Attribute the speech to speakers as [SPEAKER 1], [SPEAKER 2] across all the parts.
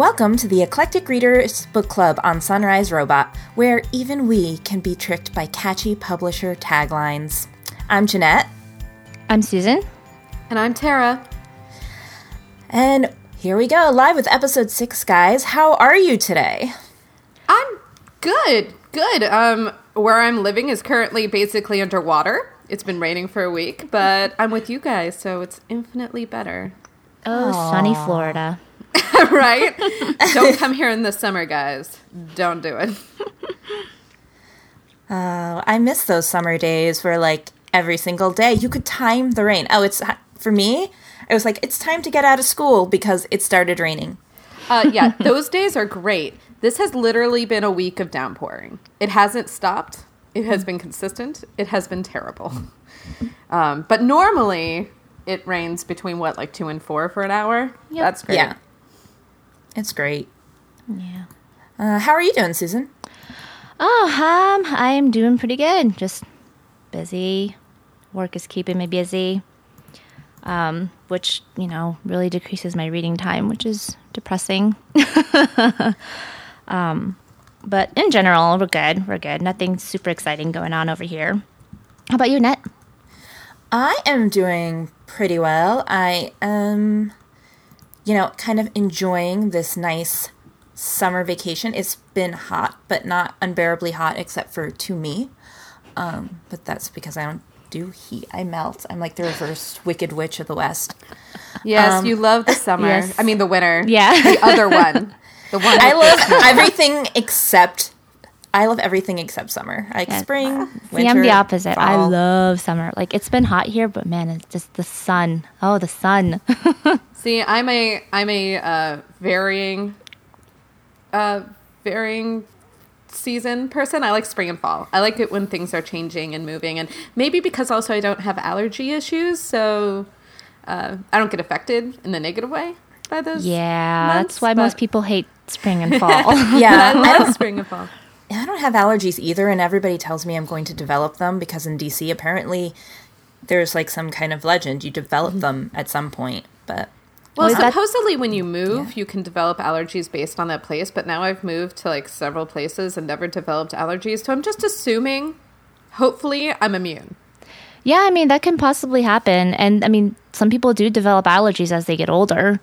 [SPEAKER 1] Welcome to the Eclectic Readers Book Club on Sunrise Robot, where even we can be tricked by catchy publisher taglines. I'm Jeanette.
[SPEAKER 2] I'm Susan.
[SPEAKER 3] And I'm Tara.
[SPEAKER 1] And here we go, live with episode six, guys. How are you today?
[SPEAKER 3] I'm good, good. Um, where I'm living is currently basically underwater. It's been raining for a week, but I'm with you guys, so it's infinitely better.
[SPEAKER 2] Oh, sunny Florida.
[SPEAKER 3] right? Don't come here in the summer, guys. Don't do it.
[SPEAKER 1] Uh, I miss those summer days where, like, every single day you could time the rain. Oh, it's for me. It was like it's time to get out of school because it started raining.
[SPEAKER 3] Uh, yeah, those days are great. This has literally been a week of downpouring. It hasn't stopped. It has been consistent. It has been terrible. Um, but normally it rains between what, like two and four for an hour.
[SPEAKER 2] Yep.
[SPEAKER 3] That's great.
[SPEAKER 1] Yeah, it's great.
[SPEAKER 2] Yeah.
[SPEAKER 1] Uh, how are you doing, Susan?
[SPEAKER 2] Oh, um, I am doing pretty good. Just busy. Work is keeping me busy. Um, which, you know, really decreases my reading time, which is depressing. um, but in general, we're good. We're good. Nothing super exciting going on over here. How about you, Net?
[SPEAKER 1] I am doing pretty well. I am, you know, kind of enjoying this nice summer vacation. It's been hot, but not unbearably hot, except for to me. Um, but that's because I don't do heat. I melt. I'm like the reverse Wicked Witch of the West.
[SPEAKER 3] Yes,
[SPEAKER 1] Um,
[SPEAKER 3] you love the summer.
[SPEAKER 2] yes.
[SPEAKER 3] I mean, the winter.
[SPEAKER 2] Yeah.
[SPEAKER 3] The other one. The one.
[SPEAKER 1] I love everything except. I love everything except summer. Like
[SPEAKER 2] Yeah.
[SPEAKER 1] spring, winter.
[SPEAKER 2] See, I'm the opposite. I love summer. Like, it's been hot here, but man, it's just the sun. Oh, the sun.
[SPEAKER 3] See, I'm a I'm a uh, varying, uh, varying season person. I like spring and fall. I like it when things are changing and moving, and maybe because also I don't have allergy issues, so uh, I don't get affected in the negative way by those.
[SPEAKER 2] Yeah,
[SPEAKER 3] months,
[SPEAKER 2] that's why most people hate spring and fall.
[SPEAKER 1] Yeah,
[SPEAKER 3] I
[SPEAKER 1] I
[SPEAKER 3] love
[SPEAKER 1] don't
[SPEAKER 3] spring and fall.
[SPEAKER 1] I don't have allergies either, and everybody tells me I'm going to develop them because in DC, apparently, there's like some kind of legend you develop them at some point. But
[SPEAKER 3] Well,
[SPEAKER 2] that-
[SPEAKER 3] supposedly when you move, you can develop allergies based on that place. But now I've moved to like several places and never developed allergies, so I'm just assuming. Hopefully, I'm immune.
[SPEAKER 2] yeah, I mean, that can possibly happen. And I mean, some people do develop allergies as they get older.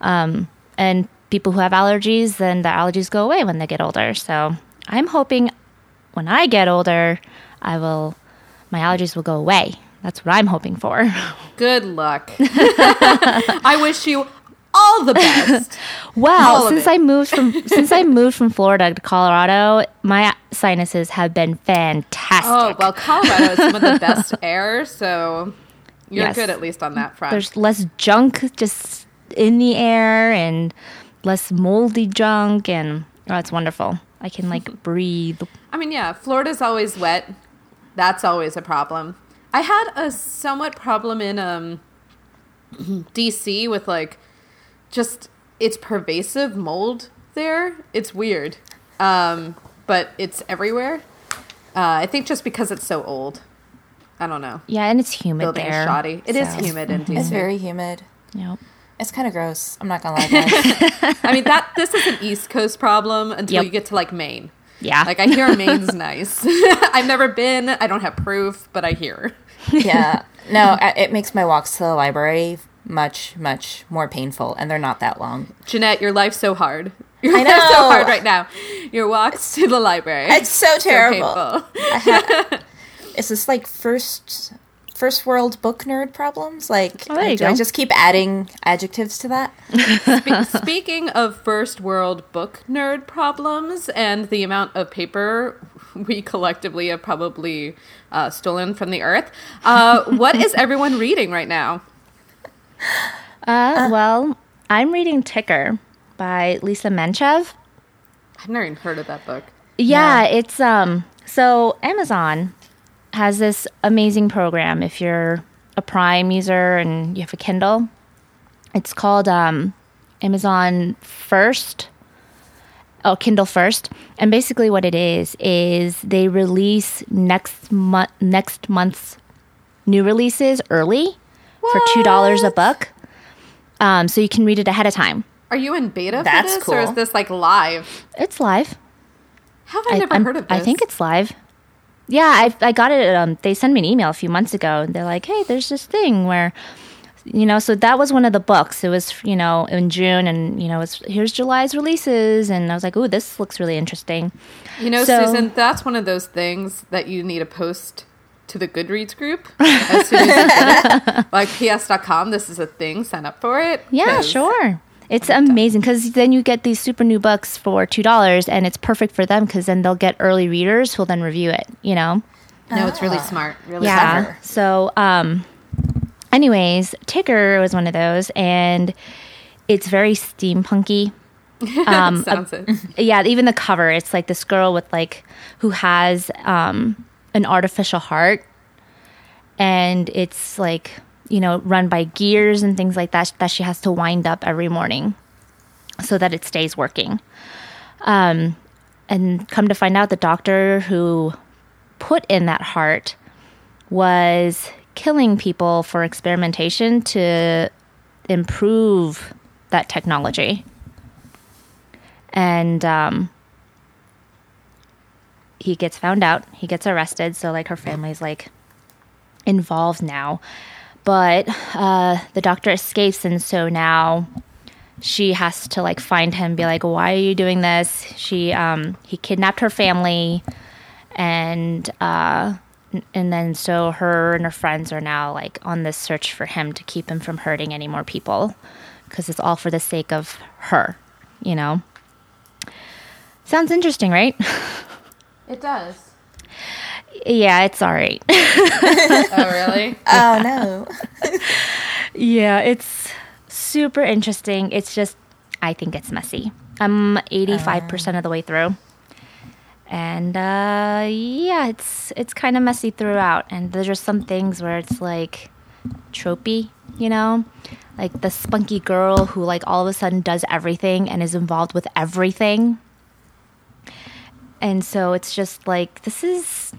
[SPEAKER 2] Um, and people who have allergies, then the allergies go away when they get older. So I'm hoping when I get older, I will, my allergies will go away. That's what I'm hoping for.
[SPEAKER 3] Good luck. I wish you all the best.
[SPEAKER 2] Well, since. I moved from since I moved from Florida to Colorado, my sinuses have been fantastic.
[SPEAKER 3] Oh, well, Colorado is some of the best air, so you're
[SPEAKER 2] Yes.
[SPEAKER 3] good at least on that front.
[SPEAKER 2] There's less junk just in the air and less moldy junk, and oh, it's wonderful. I can like breathe.
[SPEAKER 3] I mean, yeah, Florida's always wet. That's always a problem. I had a somewhat problem in um, DC with like just it's pervasive mold there. It's weird, um, but it's everywhere. Uh, I think just because it's so old. I don't know.
[SPEAKER 2] Yeah, and it's humid
[SPEAKER 3] Building
[SPEAKER 2] there.
[SPEAKER 3] is shoddy. It is
[SPEAKER 2] so-
[SPEAKER 3] humid in DC.
[SPEAKER 1] it's very humid.
[SPEAKER 2] Yep.
[SPEAKER 1] It's kind of gross. I'm not gonna lie, guys.
[SPEAKER 3] I mean that this is an East Coast problem until
[SPEAKER 2] Yep.
[SPEAKER 3] you get to like Maine.
[SPEAKER 2] Yeah.
[SPEAKER 3] Like I hear Maine's nice. I've never been. I don't have proof, but I hear.
[SPEAKER 1] Yeah, no, it makes my walks to the library much, much more painful, and they're not that long.
[SPEAKER 3] Jeanette, your life's so hard. Your
[SPEAKER 1] I
[SPEAKER 3] life's so hard right now. Your walks to the library.
[SPEAKER 1] It's so terrible.
[SPEAKER 3] painful.
[SPEAKER 1] Is this like first, first world book nerd problems? Like,
[SPEAKER 2] Oh, there you
[SPEAKER 1] do I just keep adding adjectives to that?
[SPEAKER 3] Spe- speaking of first world book nerd problems and the amount of paper we collectively have probably uh, stolen from the earth, uh, what is everyone reading right now?
[SPEAKER 2] Uh, well, I'm reading Ticker by Lisa Mantchev.
[SPEAKER 3] I've never even heard of that book.
[SPEAKER 2] Yeah, it's um so Amazon has this amazing program if you're a Prime user and you have a Kindle. It's called um Amazon First. Oh, Kindle First. And basically what it is is they release next month next month's new releases early for $2 a book. Um so you can read it ahead of time.
[SPEAKER 3] Are you in beta
[SPEAKER 1] That's
[SPEAKER 3] for this, or is this like live?
[SPEAKER 2] It's live.
[SPEAKER 3] How have I, never
[SPEAKER 2] I'm-
[SPEAKER 3] heard of this?
[SPEAKER 2] I think it's live. Yeah, I I got it. Um, they sent me an email a few months ago, and they're like, "Hey, there's this thing where." You know, so that was one of the books. It was, you know, in June, and you know, it's here's July's releases, and I was like, "Ooh, this looks really interesting."
[SPEAKER 3] You know,
[SPEAKER 2] So-
[SPEAKER 3] Susan, that's one of those things that you need to post to the Goodreads group as soon as you get it. Like ps.com, this is a thing, sign up for it.
[SPEAKER 2] yeah sure. It's amazing because then you get these super new books for two dollars, and it's perfect for them because then they'll get early readers who'll then review it. You know.
[SPEAKER 3] No, it's really smart. Really
[SPEAKER 2] yeah.
[SPEAKER 1] clever.
[SPEAKER 2] So, um, anyways, Ticker was one of those, and it's very steampunky.
[SPEAKER 3] Um, sounds it.
[SPEAKER 2] Yeah, even the cover, it's like this girl with like who has um, an artificial heart, and it's like you know run by gears and things like that that she has to wind up every morning so that it stays working. Um, and come to find out, the doctor who put in that heart was killing people for experimentation to improve that technology. And um, he gets found out, he gets arrested. So, like, her family's like involved now. But uh, the doctor escapes, and so now she has to like find him, be like, "Why are you doing this?" She um, he kidnapped her family, and uh, and then so her and her friends are now like on this search for him to keep him from hurting any more people, because it's all for the sake of her, you know. Sounds interesting, right?
[SPEAKER 3] It does.
[SPEAKER 2] yeah, it's all right.
[SPEAKER 3] Oh, really?
[SPEAKER 1] Oh no.
[SPEAKER 2] Yeah, it's super interesting. It's just, I think it's messy. I'm 85% of the way through. And uh, yeah, it's it's kind of messy throughout. And there's just some things where it's like tropey, you know? Like the spunky girl who like all of a sudden does everything and is involved with everything. And so it's just like this is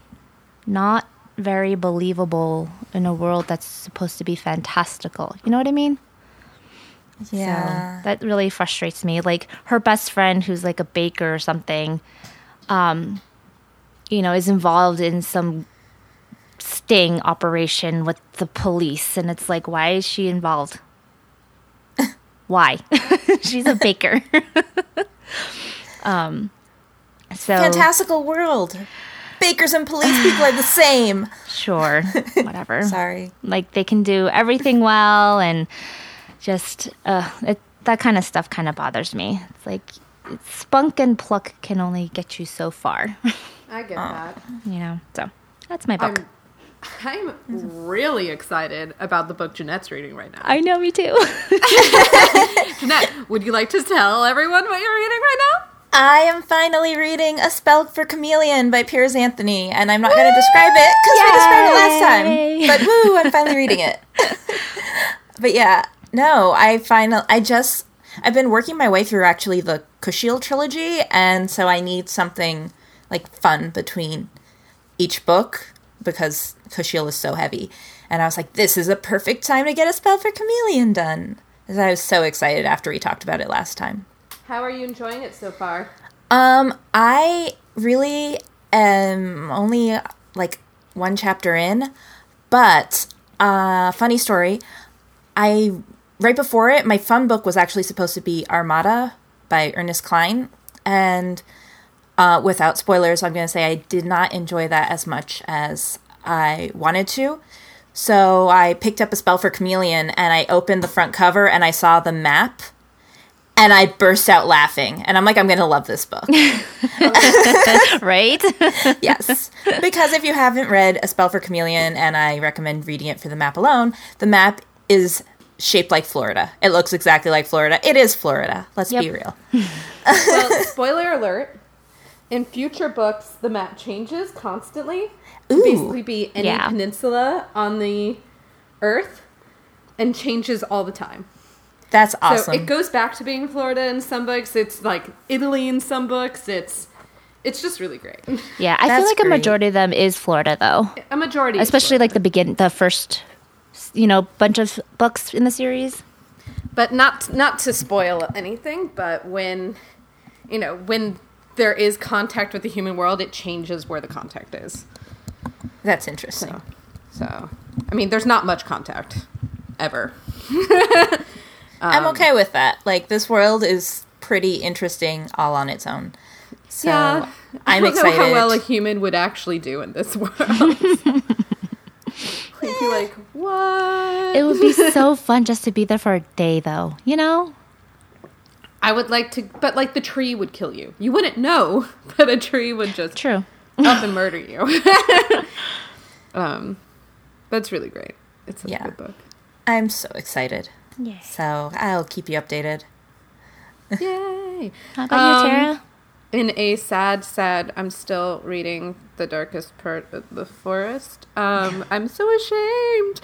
[SPEAKER 2] not very believable in a world that's supposed to be fantastical. You know what I mean?
[SPEAKER 1] Yeah.
[SPEAKER 2] So that really frustrates me. Like her best friend, who's like a baker or something, um, you know, is involved in some sting operation with the police, and it's like, why is she involved? why? She's a baker. um, so
[SPEAKER 1] Fantastical world. Bakers and police people are the same.
[SPEAKER 2] sure, whatever.
[SPEAKER 1] Sorry.
[SPEAKER 2] like they can do everything well and just uh, it, that kind of stuff kind of bothers me it's like spunk and pluck can only get you so far
[SPEAKER 3] I get that.
[SPEAKER 2] you know so that's my book
[SPEAKER 3] I'm, I'm really excited about the book Jeanette's reading right now.
[SPEAKER 2] i know me too
[SPEAKER 3] Jeanette, would you like to tell everyone what you're reading right now?
[SPEAKER 1] I am finally reading A Spell for Chameleon by Piers Anthony, and I'm not going to describe it because we described it last time. But woo, I'm finally reading it. but yeah, no, I finally, I just, I've been working my way through actually the Kushiel trilogy, and so I need something like fun between each book because Kushiel is so heavy. And I was like, this is a perfect time to get A Spell for Chameleon done. Because I was so excited after we talked about it last time.
[SPEAKER 3] How are you enjoying it so far?
[SPEAKER 1] Um, I really am only like one chapter in, but uh, funny story. I right before it, my fun book was actually supposed to be Armada by Ernest Cline, and uh, without spoilers, I'm going to say I did not enjoy that as much as I wanted to. So I picked up a spell for Chameleon and I opened the front cover and I saw the map and I burst out laughing. And I'm like, I'm going to love this book.
[SPEAKER 2] right
[SPEAKER 1] yes. Because if you haven't read A Spell for Chameleon, and I recommend reading it for the map alone, the map is shaped like Florida. It looks exactly like Florida. It is Florida. Let's be real.
[SPEAKER 3] well, spoiler alert. In future books, the map changes constantly to
[SPEAKER 1] Ooh.
[SPEAKER 3] basically be any
[SPEAKER 2] Yeah.
[SPEAKER 3] peninsula on the Earth and changes all the time.
[SPEAKER 1] That's awesome.
[SPEAKER 3] So it goes back to being Florida in some books. It's like Italy in some books. It's it's just really great.
[SPEAKER 2] yeah i feel
[SPEAKER 1] That's
[SPEAKER 2] like a majority of them is florida though
[SPEAKER 3] A majority,
[SPEAKER 2] especially
[SPEAKER 3] Florida.
[SPEAKER 2] like the begin the first you know bunch of books in the series
[SPEAKER 3] but not not to spoil anything. But when you know when there is contact with the human world, it changes where the contact is.
[SPEAKER 1] That's interesting.
[SPEAKER 3] So, so I mean, there's not much contact ever.
[SPEAKER 1] I'm um, okay with that. Like this world is pretty interesting all on its own. So
[SPEAKER 3] yeah, I
[SPEAKER 1] I'm
[SPEAKER 3] don't
[SPEAKER 1] excited.
[SPEAKER 3] know how well a human would actually do in this world. I'd be like, what?
[SPEAKER 2] It would be so fun just to be there for a day, though. You know?
[SPEAKER 3] I would like to, but like the tree would kill you. You wouldn't know, but a tree would just
[SPEAKER 2] True.
[SPEAKER 3] up and murder you. um, but it's really great. It's a
[SPEAKER 1] Yeah.
[SPEAKER 3] good book.
[SPEAKER 1] I'm so excited.
[SPEAKER 2] Yeah.
[SPEAKER 1] So I'll keep you updated.
[SPEAKER 3] Yay!
[SPEAKER 2] How about
[SPEAKER 3] Um,
[SPEAKER 2] you, Tara?
[SPEAKER 3] In a sad, sad, I'm still reading the darkest part of the forest. Um, I'm so ashamed.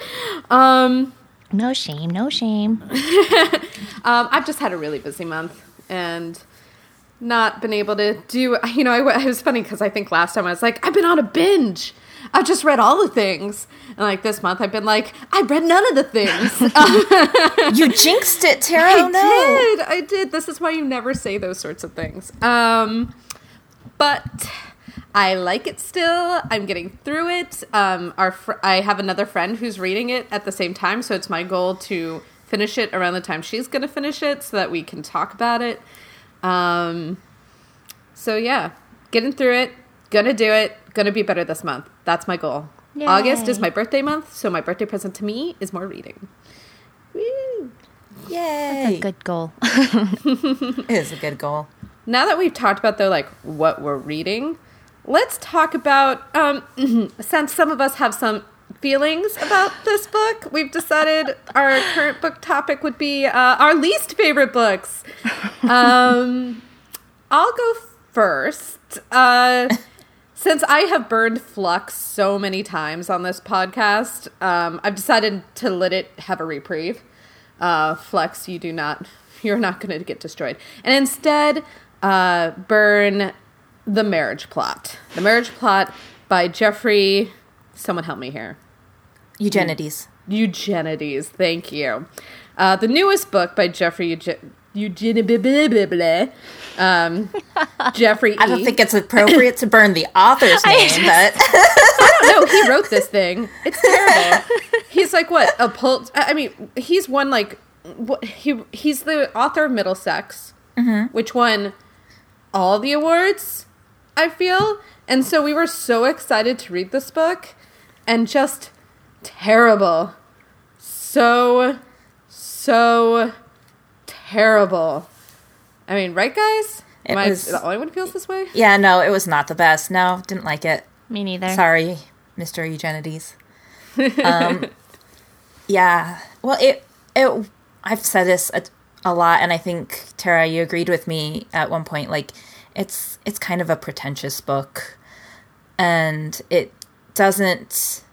[SPEAKER 3] Um,
[SPEAKER 2] No shame, no shame.
[SPEAKER 3] um, I've just had a really busy month and not been able to do. You know, I, it was funny because I think last time I was like, I've been on a binge. I've just read all the things, and like this month I've been like, I read none of the things.
[SPEAKER 1] You jinxed it, Tara.
[SPEAKER 3] I
[SPEAKER 1] no.
[SPEAKER 3] did. I did. This is why you never say those sorts of things. Um, but I like it still. I'm getting through it. Um, our fr- I have another friend who's reading it at the same time, so it's my goal to finish it around the time she's going to finish it, so that we can talk about it. Um, so yeah, getting through it. Gonna do it. Gonna be better this month. That's my goal.
[SPEAKER 2] Yay.
[SPEAKER 3] August is my birthday month, so my birthday present to me is more reading. Woo.
[SPEAKER 1] Yay.
[SPEAKER 2] Good goal.
[SPEAKER 1] It is a good goal.
[SPEAKER 3] now that we've talked about though like what we're reading let's talk about um since some of us have some feelings about this book we've decided our current book topic would be uh, our least favorite books um i'll go first uh since I have burned Flux so many times on this podcast, um, I've decided to let it have a reprieve. Uh, Flux, you do not, you're not going to get destroyed, and instead uh, burn the Marriage Plot. The Marriage Plot by Jeffrey. Someone help me here.
[SPEAKER 1] Eugenides.
[SPEAKER 3] Eugenides. Thank you. Uh, the newest book by Jeffrey Eugen- Eugenides. Um, Jeffrey.
[SPEAKER 1] I don't
[SPEAKER 3] E.
[SPEAKER 1] think it's appropriate to burn the author's name, but
[SPEAKER 3] no, he wrote this thing. It's terrible. he's like what a pul- I mean, he's one like what he he's the author of Middlesex, which won all the awards. I feel, and so we were so excited to read this book, and just terrible, so so terrible. I mean, right, guys?
[SPEAKER 1] It
[SPEAKER 3] Am I the only one who feels this way?
[SPEAKER 1] yeah, no, it was not the best. No, didn't like it.
[SPEAKER 2] Me neither.
[SPEAKER 1] Sorry, Mr. Eugenides. Um, yeah. Well, it it I've said this a, a lot, and I think Tara, you agreed with me at one point. Like, it's it's kind of a pretentious book, and it doesn't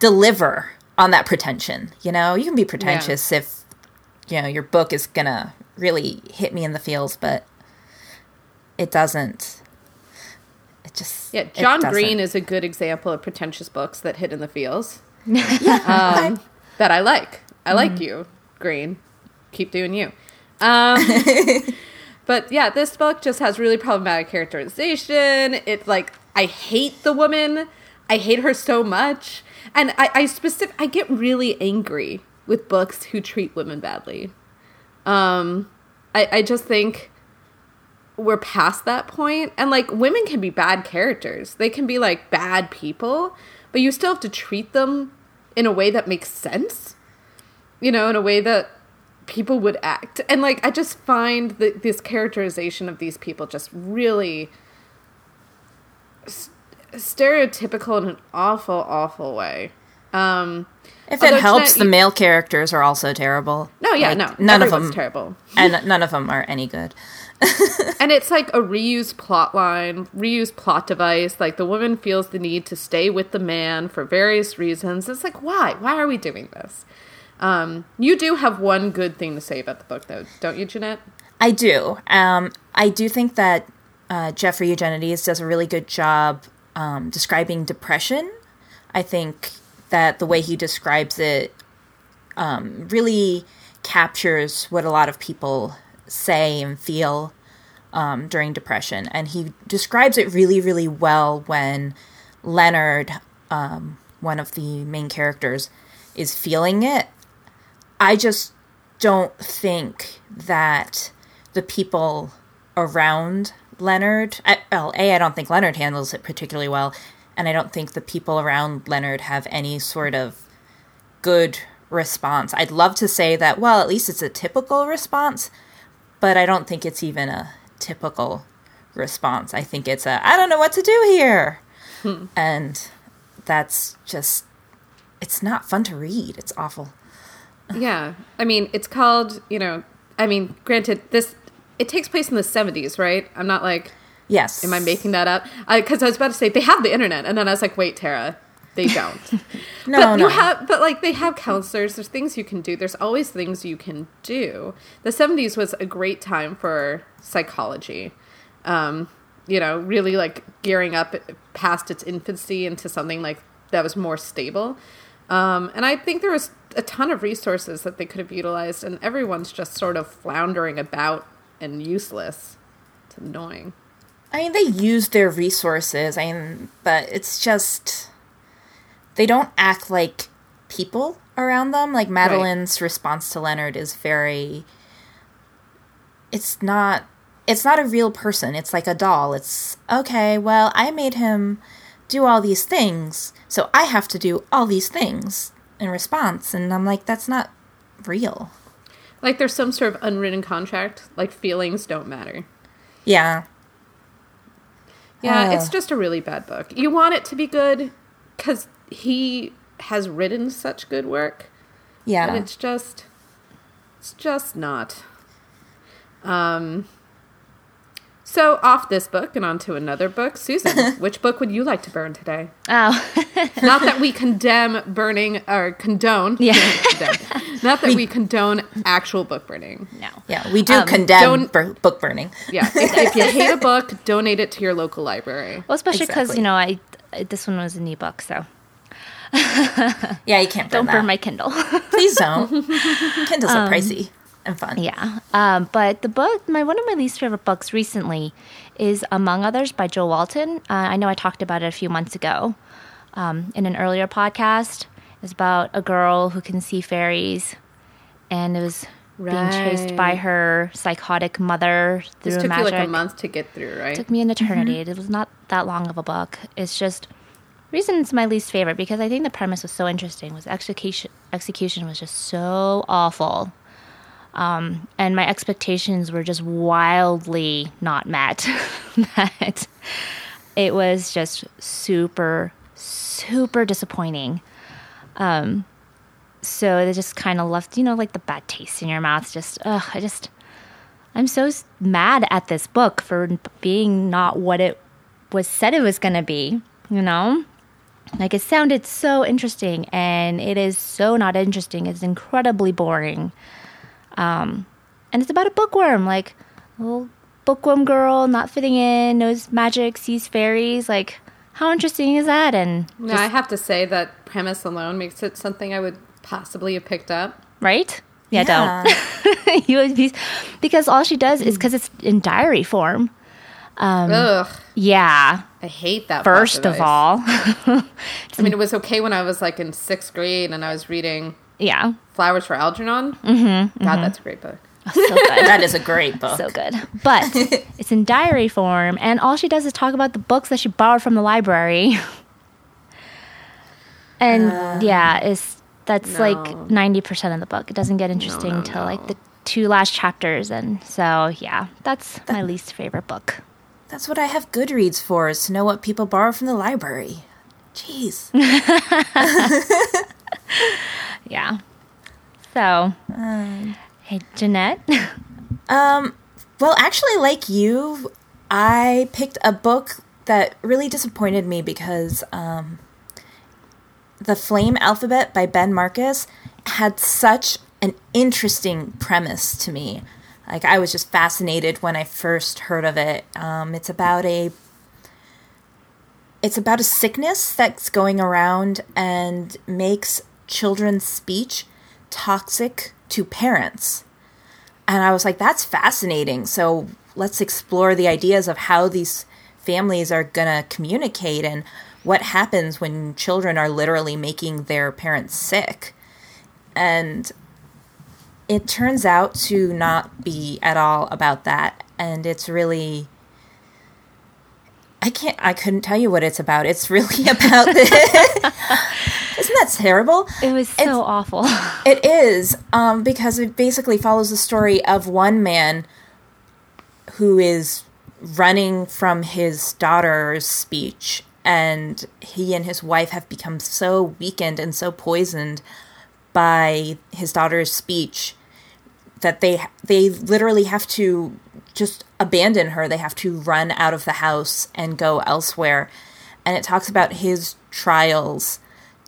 [SPEAKER 1] deliver on that pretension. You know, you can be pretentious if you know your book is gonna really hit me in the feels, but it doesn't. It just
[SPEAKER 3] Yeah, John. Green is a good example of pretentious books that hit in the feels. um, that I like. I like you, Green. Keep doing you. Um, but yeah, this book just has really problematic characterization. It like I hate the woman. I hate her so much, and I, I specific I get really angry with books who treat women badly. Um, I, I just think we're past that point and like women can be bad characters. They can be like bad people but you still have to treat them in a way that makes sense you know in a way that people would act. And like i just find that this characterization of these people just really s- stereotypical in an awful awful way. Um
[SPEAKER 1] If
[SPEAKER 3] Although
[SPEAKER 1] it helps, the male characters are also terrible.
[SPEAKER 3] no yeah
[SPEAKER 1] Like,
[SPEAKER 3] no
[SPEAKER 1] none of them,
[SPEAKER 3] terrible
[SPEAKER 1] and none of them are any good.
[SPEAKER 3] and it's like a reused plot line, reused plot device. Like the woman feels the need to stay with the man for various reasons. It's like, why? Why are we doing this? Um, you do have one good thing to say about the book, though, don't you, Jeanette?
[SPEAKER 1] I do. Um, I do think that uh, Jeffrey Eugenides does a really good job um, describing depression. I think that the way he describes it um, really captures what a lot of people say and feel um, during depression. And he describes it really, really well when Leonard, um, one of the main characters, is feeling it. I just don't think that the people around Leonard, I, well, A, I don't think Leonard handles it particularly well, and I don't think the people around Leonard have any sort of good response. I'd love to say that, well, at least it's a typical response, but I don't think it's even a typical response. I think it's a, I don't know what to do here. Hmm. And that's just, it's not fun to read. It's awful.
[SPEAKER 3] Yeah. I mean, it's called, you know, I mean, granted, this, it takes place in the 70s, right? I'm not like,
[SPEAKER 1] Yes.
[SPEAKER 3] am I making that up? Because I, was about to say, they have the internet. And then I was like, wait, Tara, they don't.
[SPEAKER 1] No,
[SPEAKER 3] but
[SPEAKER 1] no.
[SPEAKER 3] you have, but like they have counselors. There's things you can do. There's always things you can do. The '70s was a great time for psychology. Um, you know, really like gearing up past its infancy into something like that was more stable. Um, and I think there was a ton of resources that they could have utilized, and everyone's just sort of floundering about and useless. It's annoying.
[SPEAKER 1] I mean, they use their resources. I mean, but it's just they don't act like people around them. Like Madeline's response to Leonard is very. It's not. It's not a real person. It's like a doll. It's okay. Well, I made him do all these things, so I have to do all these things in response. And I'm like, that's not real.
[SPEAKER 3] Like there's some sort of unwritten contract. Like feelings don't matter.
[SPEAKER 1] Yeah.
[SPEAKER 3] Yeah,
[SPEAKER 1] Uh.
[SPEAKER 3] it's just a really bad book. You want it to be good because he has written such good work,
[SPEAKER 1] Yeah.
[SPEAKER 3] but it's just, it's just not. Um. So off this book and onto another book, Susan. which book would you like to burn today?
[SPEAKER 2] Oh,
[SPEAKER 3] Not that we condemn burning or condone.
[SPEAKER 2] Yeah.
[SPEAKER 3] condemn. Not that we condone actual book burning.
[SPEAKER 2] no.
[SPEAKER 1] yeah, we do
[SPEAKER 2] Um,
[SPEAKER 1] condemn
[SPEAKER 3] don't-
[SPEAKER 1] book burning.
[SPEAKER 3] Yeah. If, if you hate a book, donate it to your local library.
[SPEAKER 2] Well, especially because
[SPEAKER 1] Exactly.
[SPEAKER 2] you know I this one was an ebook, so
[SPEAKER 1] Yeah, you can't burn
[SPEAKER 2] don't
[SPEAKER 1] that.
[SPEAKER 2] burn my Kindle.
[SPEAKER 1] Please don't. Kindles are pricey and fun.
[SPEAKER 2] yeah, um, but the book, my one of my least favorite books recently, is Among Others by Jo Walton. Uh, I know I talked about it a few months ago um, in an earlier podcast. It's about a girl who can see fairies, and it was being chased by her psychotic mother through
[SPEAKER 3] This took
[SPEAKER 2] magic.
[SPEAKER 3] you like a month to get through, right?
[SPEAKER 2] It took me an eternity. It was not that long of a book. It's just reason it's my least favorite because I think the premise was so interesting. Was execution execution was just so awful, um, and my expectations were just wildly not met. that it was just super super disappointing. Um, so it just kind of left you know like the bad taste in your mouth. Just ugh, I just I'm so mad at this book for being not what it was said it was going to be, you know? Like it sounded so interesting and it is so not interesting. It's incredibly boring. Um and it's about a bookworm, like little bookworm girl not fitting in, knows magic, sees fairies, like how interesting is that? And
[SPEAKER 3] No, I have to say that premise alone makes it something I would possibly have picked up.
[SPEAKER 2] right? Yeah, don't. you would be because all she does is because it's in diary form. Um,
[SPEAKER 3] Ugh,
[SPEAKER 2] Yeah,
[SPEAKER 3] I hate that.
[SPEAKER 2] first
[SPEAKER 3] plot
[SPEAKER 2] of all.
[SPEAKER 3] I mean, it was okay when I was like in sixth grade and I was reading
[SPEAKER 2] yeah,
[SPEAKER 3] Flowers for Algernon. Mm-hmm, God, that's a great book.
[SPEAKER 2] so good.
[SPEAKER 1] That is a great book.
[SPEAKER 2] so good. But it's in diary form, and all she does is talk about the books that she borrowed from the library. and yeah, it's that's
[SPEAKER 3] no.
[SPEAKER 2] like ninety percent of the book. It doesn't get interesting
[SPEAKER 3] no,
[SPEAKER 2] until like the two last chapters, and so yeah, that's my least favorite book.
[SPEAKER 1] That's what I have Goodreads for, is to know what people borrow from the library. Jeez.
[SPEAKER 2] Yeah. So, hey, Jeanette.
[SPEAKER 1] Um, well, actually, like you, I picked a book that really disappointed me because um, The Flame Alphabet by Ben Marcus had such an interesting premise to me. Like, I was just fascinated when I first heard of it. Um, it's about a it's about a sickness that's going around and makes children's speech toxic to parents. And I was like, that's fascinating. So let's explore the ideas of how these families are going to communicate and what happens when children are literally making their parents sick. And it turns out to not be at all about that. And it's really. I can't. I couldn't tell you what it's about. It's really about this. Isn't that terrible?
[SPEAKER 2] It was so
[SPEAKER 1] It's-
[SPEAKER 2] awful.
[SPEAKER 1] It is, um, because it basically follows the story of one man who is running from his daughter's speech, and he and his wife have become so weakened and so poisoned by his daughter's speech that they they literally have to just abandon her. They have to run out of the house and go elsewhere. And it talks about his trials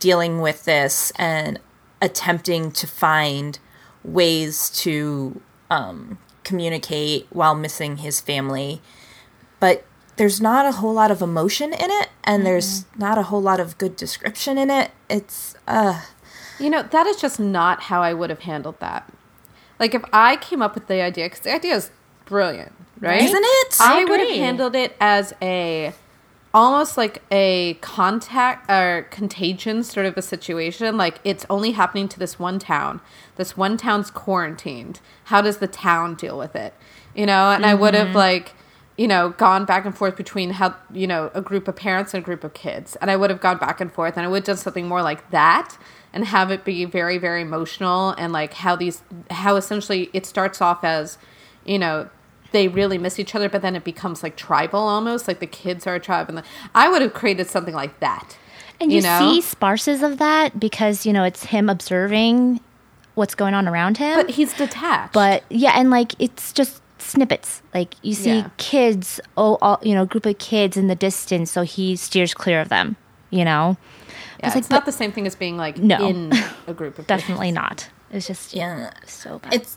[SPEAKER 1] dealing with this and attempting to find ways to um, communicate while missing his family. But there's not a whole lot of emotion in it, and there's not a whole lot of good description in it. It's uh,
[SPEAKER 3] You know, that is just not how I would have handled that. Like, if I came up with the idea, because the idea is brilliant, right?
[SPEAKER 1] Isn't it?
[SPEAKER 3] I,
[SPEAKER 2] I
[SPEAKER 3] would have handled it as a almost like a contact or contagion sort of a situation. Like, it's only happening to this one town. This one town's quarantined. How does the town deal with it? You know, and I would have mm-hmm. like you know, gone back and forth between how, you know, a group of parents and a group of kids. And I would have gone back and forth and I would have done something more like that and have it be very, very emotional and like how these, how essentially it starts off as, you know, they really miss each other, but then it becomes like tribal almost, like the kids are a tribe. And the, I would have created something like that.
[SPEAKER 2] And you,
[SPEAKER 3] You know?
[SPEAKER 2] see sparses of that because, you know, it's him observing what's going on around him.
[SPEAKER 3] But he's detached.
[SPEAKER 2] But yeah, and like it's just snippets. Like you see
[SPEAKER 3] Yeah.
[SPEAKER 2] kids, oh, all, you know, group of kids in the distance, so he steers clear of them. You know,
[SPEAKER 3] yeah,
[SPEAKER 2] it's
[SPEAKER 3] it's,
[SPEAKER 2] like,
[SPEAKER 3] not the same thing as being like
[SPEAKER 2] No.
[SPEAKER 3] in a group of
[SPEAKER 2] definitely not. It's just
[SPEAKER 1] yeah.
[SPEAKER 2] so bad.
[SPEAKER 1] It's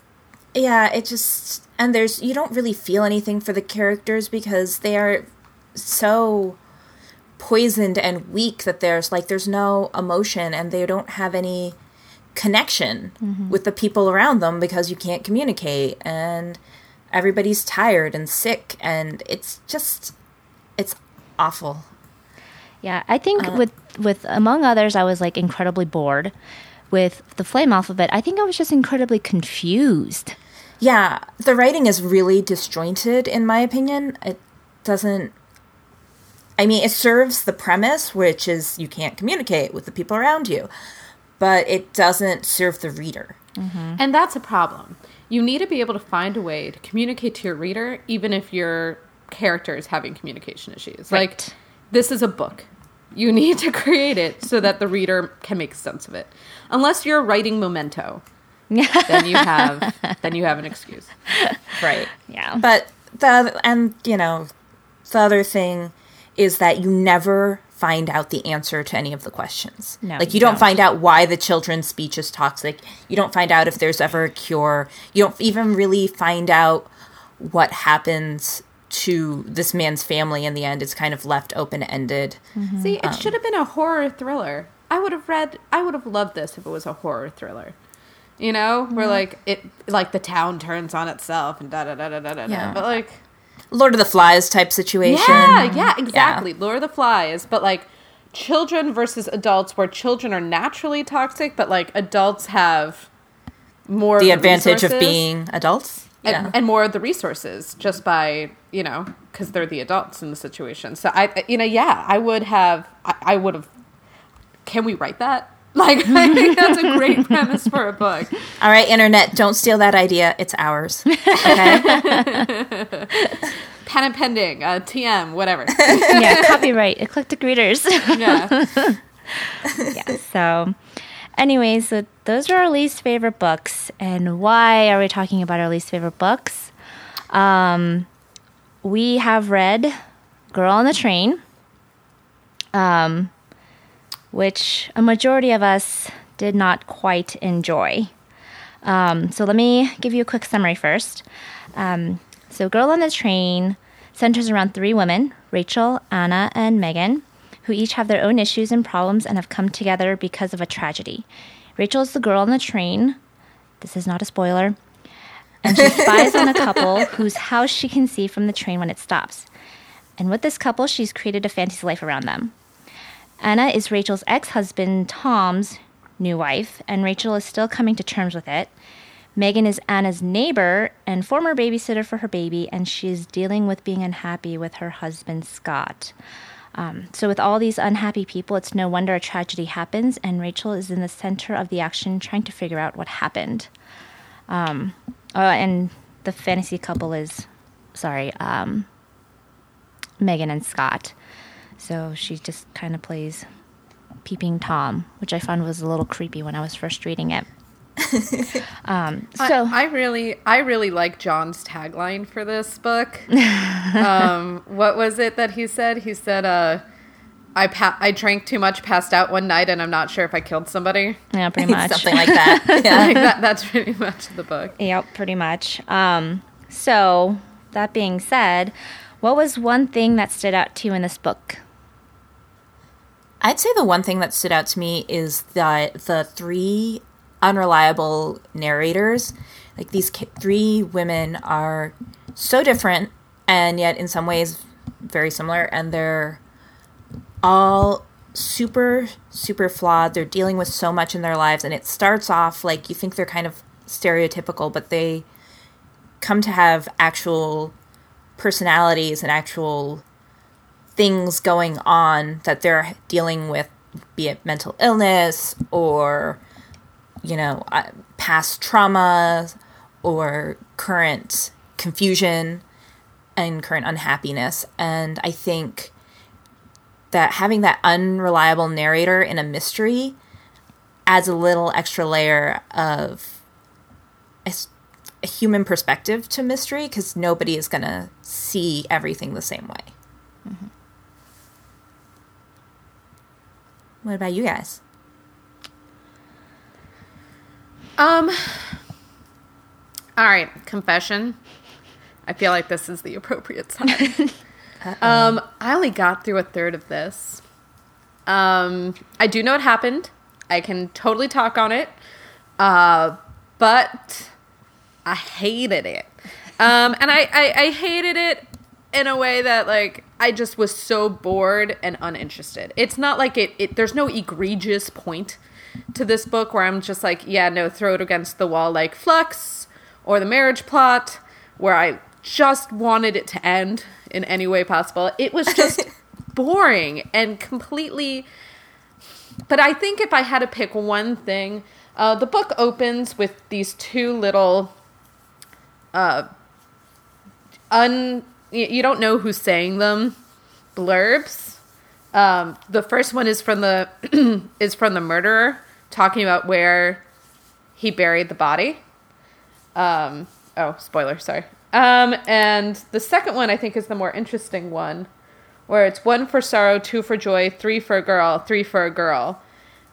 [SPEAKER 1] yeah, it just and there's you don't really feel anything for the characters because they are so poisoned and weak that there's like there's no emotion and they don't have any connection with the people around them because you can't communicate and everybody's tired and sick and it's just it's awful.
[SPEAKER 2] Yeah, I think
[SPEAKER 1] Uh,
[SPEAKER 2] with with among others, I was like incredibly bored. With the flame alphabet, I think I was just incredibly confused.
[SPEAKER 1] Yeah, the writing is really disjointed, in my opinion. It doesn't. I mean, it serves the premise, which is you can't communicate with the people around you, but it doesn't serve the reader. Mm-hmm.
[SPEAKER 3] And that's a problem. You need to be able to find a way to communicate to your reader, even if your character is having communication issues. Like, this is a book. You need to create it so that the reader can make sense of it. Unless you're writing Memento, then you have then you have an excuse.
[SPEAKER 1] Right.
[SPEAKER 2] Yeah.
[SPEAKER 1] But the and you know, the other thing is that you never find out the answer to any of the questions.
[SPEAKER 2] No,
[SPEAKER 1] like you
[SPEAKER 2] you
[SPEAKER 1] don't
[SPEAKER 2] don't.
[SPEAKER 1] find out why the children's speech is toxic. You don't find out if there's ever a cure. You don't even really find out what happens to this man's family in the end. It's kind of left open ended. Mm-hmm.
[SPEAKER 3] See, it um, should have been a horror thriller. I would have read I would have loved this if it was a horror thriller. You know, where mm-hmm. like it like the town turns on itself and da da da da da da. da.
[SPEAKER 1] Yeah.
[SPEAKER 3] But like
[SPEAKER 1] Lord of the Flies type situation.
[SPEAKER 3] Yeah, yeah, exactly. Lord of the Flies, but like children versus adults, where children are naturally toxic, but like adults have more
[SPEAKER 1] The
[SPEAKER 3] of
[SPEAKER 1] advantage of being adults.
[SPEAKER 3] And,
[SPEAKER 1] Yeah.
[SPEAKER 3] and more of the resources just by you know because they're the adults in the situation. So I, you know, yeah, I would have, I, I would have. Can we write that? Like, I think that's a great premise for a book.
[SPEAKER 1] All right, internet, don't steal that idea. It's ours. Okay.
[SPEAKER 3] Pen and pending, uh, TM, whatever.
[SPEAKER 2] yeah, copyright, eclectic readers.
[SPEAKER 3] Yeah.
[SPEAKER 2] yeah. So, anyways, so those are our least favorite books. And why are we talking about our least favorite books? Um, we have read Girl on the Train, um, which a majority of us did not quite enjoy. Um, so let me give you a quick summary first. Um, so, Girl on the Train centers around three women Rachel, Anna, and Megan, who each have their own issues and problems and have come together because of a tragedy. Rachel is the girl on the train This is not a spoiler. And she spies on a couple whose house she can see from the train when it stops. And with this couple, she's created a fantasy life around them. Anna is Rachel's ex husband Tom's new wife, and Rachel is still coming to terms with it. Megan is Anna's neighbor and former babysitter for her baby, and she is dealing with being unhappy with her husband Scott. Um, so, with all these unhappy people, it's no wonder a tragedy happens, and Rachel is in the center of the action trying to figure out what happened. Um, uh, and the fantasy couple is, sorry, um, Megan and Scott. So she just kind of plays peeping Tom, which I found was a little creepy when I was first reading it. um, so
[SPEAKER 3] I, I, really, I really like John's tagline for this book. um, what was it that he said? He said, uh, "I pa- I drank too much, passed out one night, and I'm not sure if I killed somebody."
[SPEAKER 2] Yeah, pretty much
[SPEAKER 1] something like that. Yeah,
[SPEAKER 3] like that, that's pretty much the book.
[SPEAKER 2] Yep, pretty much. Um, so that being said, what was one thing that stood out to you in this book?
[SPEAKER 1] I'd say the one thing that stood out to me is that the three unreliable narrators, like these three women, are so different and yet in some ways very similar, and they're all super, super flawed. They're dealing with so much in their lives, and it starts off like you think they're kind of stereotypical, but they come to have actual personalities and actual things going on that they're dealing with, be it mental illness or, you know, uh, past trauma or current confusion and current unhappiness. And I think that having that unreliable narrator in a mystery adds a little extra layer of a, a human perspective to mystery because nobody is going to see everything the same way. Mm-hmm. What about you guys?
[SPEAKER 3] Um. All right, confession. I feel like this is the appropriate time. um, I only got through a third of this. Um, I do know what happened. I can totally talk on it. Uh, but I hated it. Um, and I, I, I hated it in a way that like I just was so bored and uninterested. It's not like it, it there's no egregious point to this book where I'm just like, yeah, no, throw it against the wall like Flux or the marriage plot, where I just wanted it to end in any way possible. It was just boring and completely. But I think if I had to pick one thing, uh, the book opens with these two little uh, un you don't know who's saying them blurbs. Um, the first one is from the is from the murderer talking about where he buried the body. Um, oh, spoiler, sorry. Um, and the second one I think is the more interesting one, where it's one for sorrow, two for joy, three for a girl, three for a girl,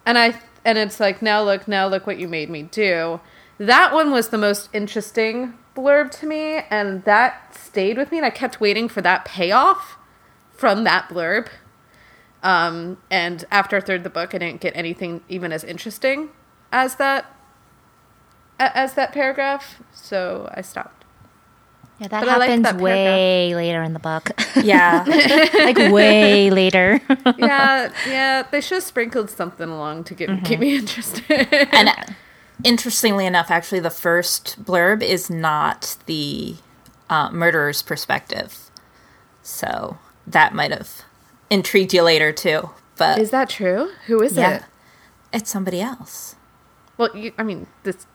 [SPEAKER 3] and I and it's like now look, now look what you made me do. That one was the most interesting blurb to me, and that stayed with me, and I kept waiting for that payoff from that blurb. Um, and after a third of the book, I didn't get anything even as interesting as that as that paragraph, so I stopped.
[SPEAKER 2] Yeah, that but happens that way later in the book.
[SPEAKER 1] Yeah,
[SPEAKER 2] like way later.
[SPEAKER 3] yeah, yeah. They should have sprinkled something along to get mm-hmm. keep me interested.
[SPEAKER 1] and interestingly enough, actually, the first blurb is not the uh, murderer's perspective. So that might have intrigued you later too. But
[SPEAKER 3] is that true? Who is yeah, it?
[SPEAKER 1] It's somebody else.
[SPEAKER 3] Well, you, I mean, this